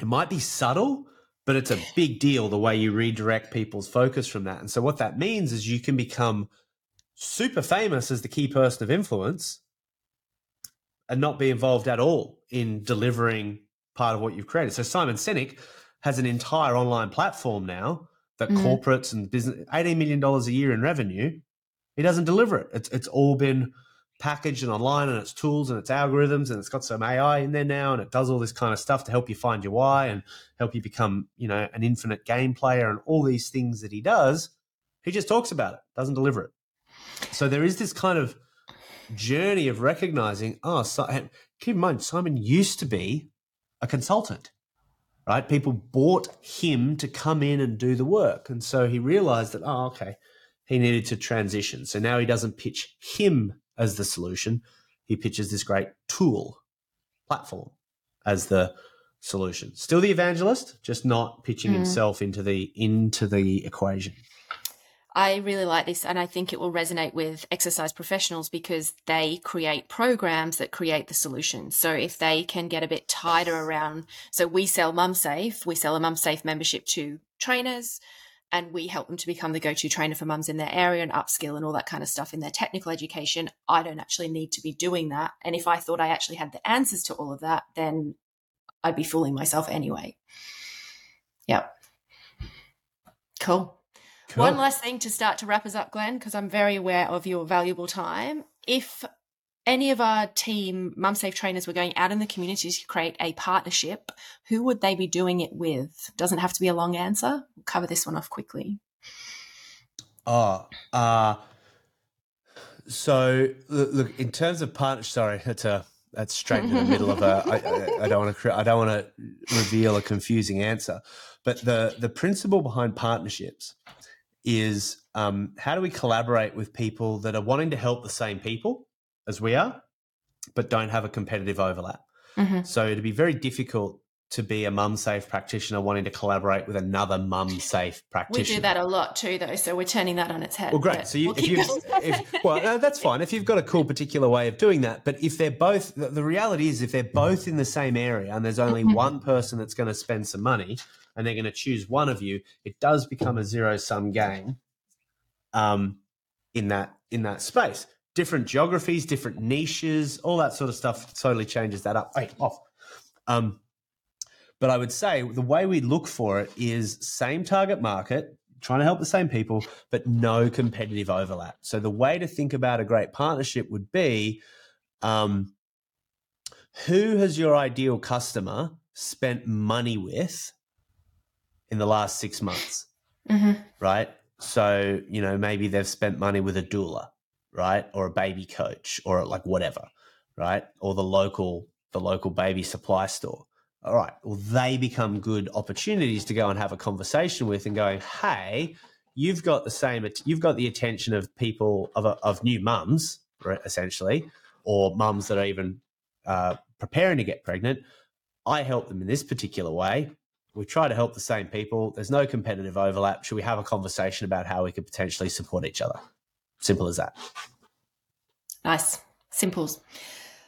it might be subtle, but it's a big deal the way you redirect people's focus from that. And so what that means is you can become super famous as the key person of influence and not be involved at all in delivering part of what you've created. So Simon Sinek has an entire online platform now that mm-hmm. corporates and business $18 million a year in revenue. He doesn't deliver it. It's it's all been packaged and online and its tools and its algorithms and it's got some AI in there now and it does all this kind of stuff to help you find your why and help you become, you know, an infinite game player and all these things that he does. He just talks about it, doesn't deliver it. So there is this kind of journey of recognizing, oh, so, keep in mind, Simon used to be a consultant, right? People bought him to come in and do the work. And so he realized that, oh, okay, he needed to transition. So now he doesn't pitch him as the solution, he pitches this great tool platform as the solution. Still the evangelist, just not pitching mm. himself into the into the equation. I really like this, and I think it will resonate with exercise professionals because they create programs that create the solution. So if they can get a bit tighter around, so we sell MumSafe, we sell a MumSafe membership to trainers, and we help them to become the go-to trainer for mums in their area and upskill and all that kind of stuff in their technical education. I don't actually need to be doing that, and if I thought I actually had the answers to all of that, then I'd be fooling myself anyway. Yep. Cool. Cool. One last thing to start to wrap us up, Glen, because I'm very aware of your valuable time. If any of our team MumSafe trainers were going out in the community to create a partnership, who would they be doing it with? Doesn't have to be a long answer. We'll cover this one off quickly. Oh, uh, so look, in terms of partner, sorry, that's a that's straight in the middle of a. I, I, I don't want to. I don't want to reveal a confusing answer, but the the principle behind partnerships is um, how do we collaborate with people that are wanting to help the same people as we are, but don't have a competitive overlap? Mm-hmm. So it'd be very difficult to be a mum safe practitioner wanting to collaborate with another mum safe practitioner. We do that a lot too, though. So we're turning that on its head. Well, great. So you, we'll if you, if, well, no, that's fine. If you've got a cool particular way of doing that, but if they're both, the, the reality is, if they're both in the same area and there's only mm-hmm. one person that's going to spend some money, and they're going to choose one of you, it does become a zero sum game. Um, in that in that space, different geographies, different niches, all that sort of stuff totally changes that up. Wait, off. Um, but I would say the way we look for it is same target market, trying to help the same people, but no competitive overlap. So the way to think about a great partnership would be um, who has your ideal customer spent money with in the last six months, mm-hmm. right? So, you know, maybe they've spent money with a doula, right? Or a baby coach or like whatever, right? Or the local, the local baby supply store. All right. Well, they become good opportunities to go and have a conversation with and going, hey, you've got the same, you've got the attention of people, of, of new mums, right, essentially, or mums that are even uh, preparing to get pregnant. I help them in this particular way we try to help the same people. There's no competitive overlap. Should we have a conversation about how we could potentially support each other? Simple as that. Nice. Simples.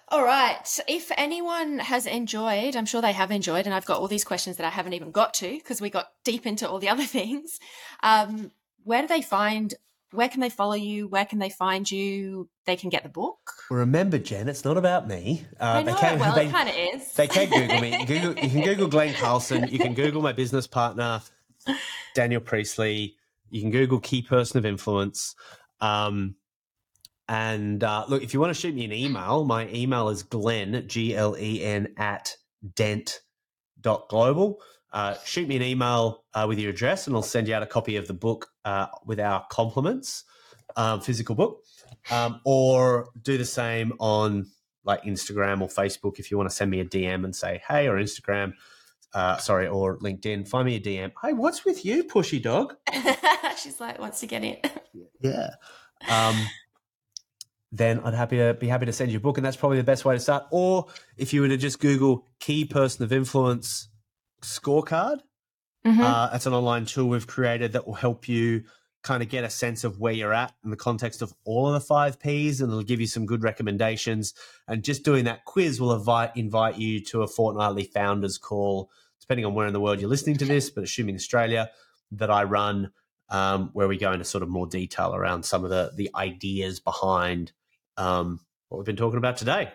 All right. If anyone has enjoyed, I'm sure they have enjoyed, and I've got all these questions that I haven't even got to because we got deep into all the other things. Um, where do they find where can they follow you? Where can they find you? They can get the book. Well, remember, Jen, it's not about me. Uh, I know, they can, well, they, it kind of is. They can Google me. You, Google, you can Google Glen Carlson. You can Google my business partner, Daniel Priestley. You can Google key person of influence. Um, and uh, look, if you want to shoot me an email, my email is glen, G L E N, at dent.global. Uh, shoot me an email uh, with your address and I'll send you out a copy of the book uh, with our compliments, um, physical book. Um, or do the same on like Instagram or Facebook if you want to send me a DM and say, hey, or Instagram, uh, sorry, or LinkedIn, find me a DM. Hey, what's with you, pushy dog? She's like, wants to get in. yeah. Um, then I'd happy to be happy to send you a book, and that's probably the best way to start. Or if you were to just Google key person of influence scorecard, mm-hmm. uh, it's an online tool we've created that will help you kind of get a sense of where you're at in the context of all of the five P's, and it'll give you some good recommendations. And just doing that quiz will invite invite you to a fortnightly founders call, depending on where in the world you're listening to this, but assuming Australia, that I run, um, where we go into sort of more detail around some of the the ideas behind um, what we've been talking about today.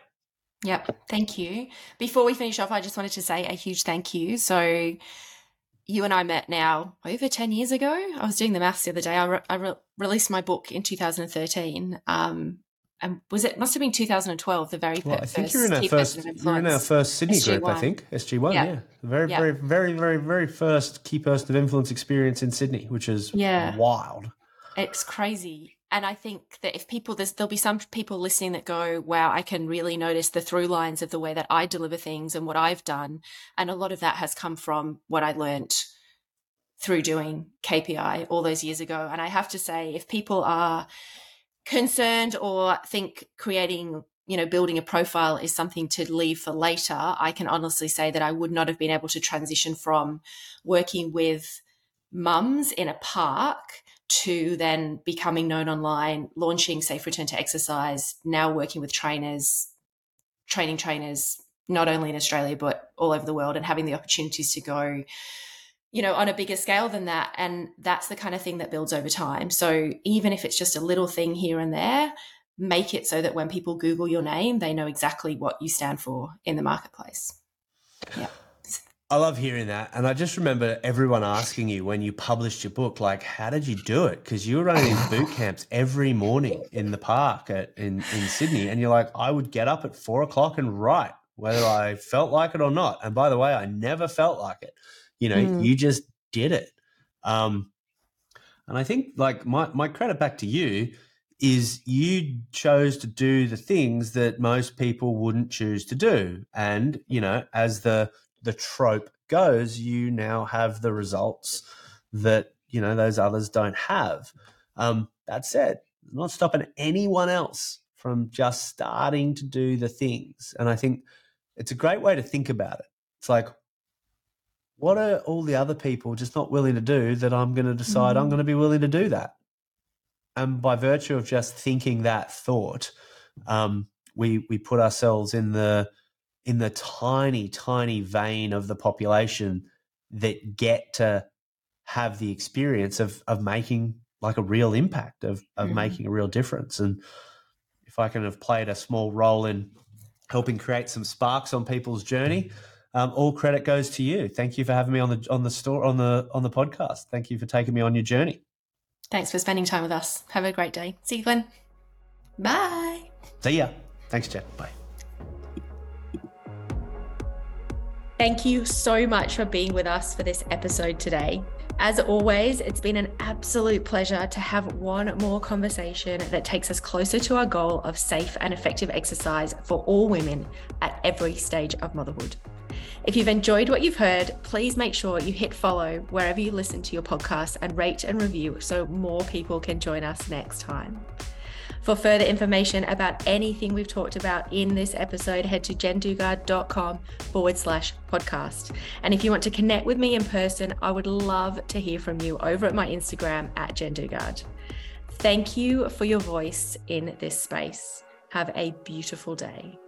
Yep. Thank you. Before we finish off, I just wanted to say a huge thank you. So, you and I met now over 10 years ago. I was doing the maths the other day. I, re- I re- released my book in 2013. Um, and was it must have been 2012 the very well, first I think you're in our first you're in our first Sydney SG1. group I think SG1 yeah, yeah. very yeah. very very very very first key person of influence experience in Sydney which is yeah. wild it's crazy and I think that if people, there'll be some people listening that go, wow, I can really notice the through lines of the way that I deliver things and what I've done. And a lot of that has come from what I learnt through doing KPI all those years ago. And I have to say, if people are concerned or think creating, you know, building a profile is something to leave for later, I can honestly say that I would not have been able to transition from working with mums in a park to then becoming known online, launching Safe Return to Exercise, now working with trainers, training trainers, not only in Australia, but all over the world, and having the opportunities to go, you know, on a bigger scale than that. And that's the kind of thing that builds over time. So even if it's just a little thing here and there, make it so that when people Google your name, they know exactly what you stand for in the marketplace. Yeah. I love hearing that. And I just remember everyone asking you when you published your book, like, how did you do it? Because you were running these boot camps every morning in the park at, in, in Sydney. And you're like, I would get up at four o'clock and write, whether I felt like it or not. And by the way, I never felt like it. You know, mm. you just did it. Um, and I think, like, my, my credit back to you is you chose to do the things that most people wouldn't choose to do. And, you know, as the the trope goes, you now have the results that you know those others don't have. Um, that said, not stopping anyone else from just starting to do the things, and I think it's a great way to think about it. It's like, what are all the other people just not willing to do that I'm going to decide mm-hmm. I'm going to be willing to do that? And by virtue of just thinking that thought, um, we we put ourselves in the in the tiny, tiny vein of the population that get to have the experience of of making like a real impact of of mm-hmm. making a real difference. And if I can have played a small role in helping create some sparks on people's journey, um, all credit goes to you. Thank you for having me on the on the store on the on the podcast. Thank you for taking me on your journey. Thanks for spending time with us. Have a great day. See you, Glen. Bye. See ya. Thanks, Jen. Bye. Thank you so much for being with us for this episode today. As always, it's been an absolute pleasure to have one more conversation that takes us closer to our goal of safe and effective exercise for all women at every stage of motherhood. If you've enjoyed what you've heard, please make sure you hit follow wherever you listen to your podcast and rate and review so more people can join us next time. For further information about anything we've talked about in this episode, head to jendugard.com forward slash podcast. And if you want to connect with me in person, I would love to hear from you over at my Instagram at jendugard. Thank you for your voice in this space. Have a beautiful day.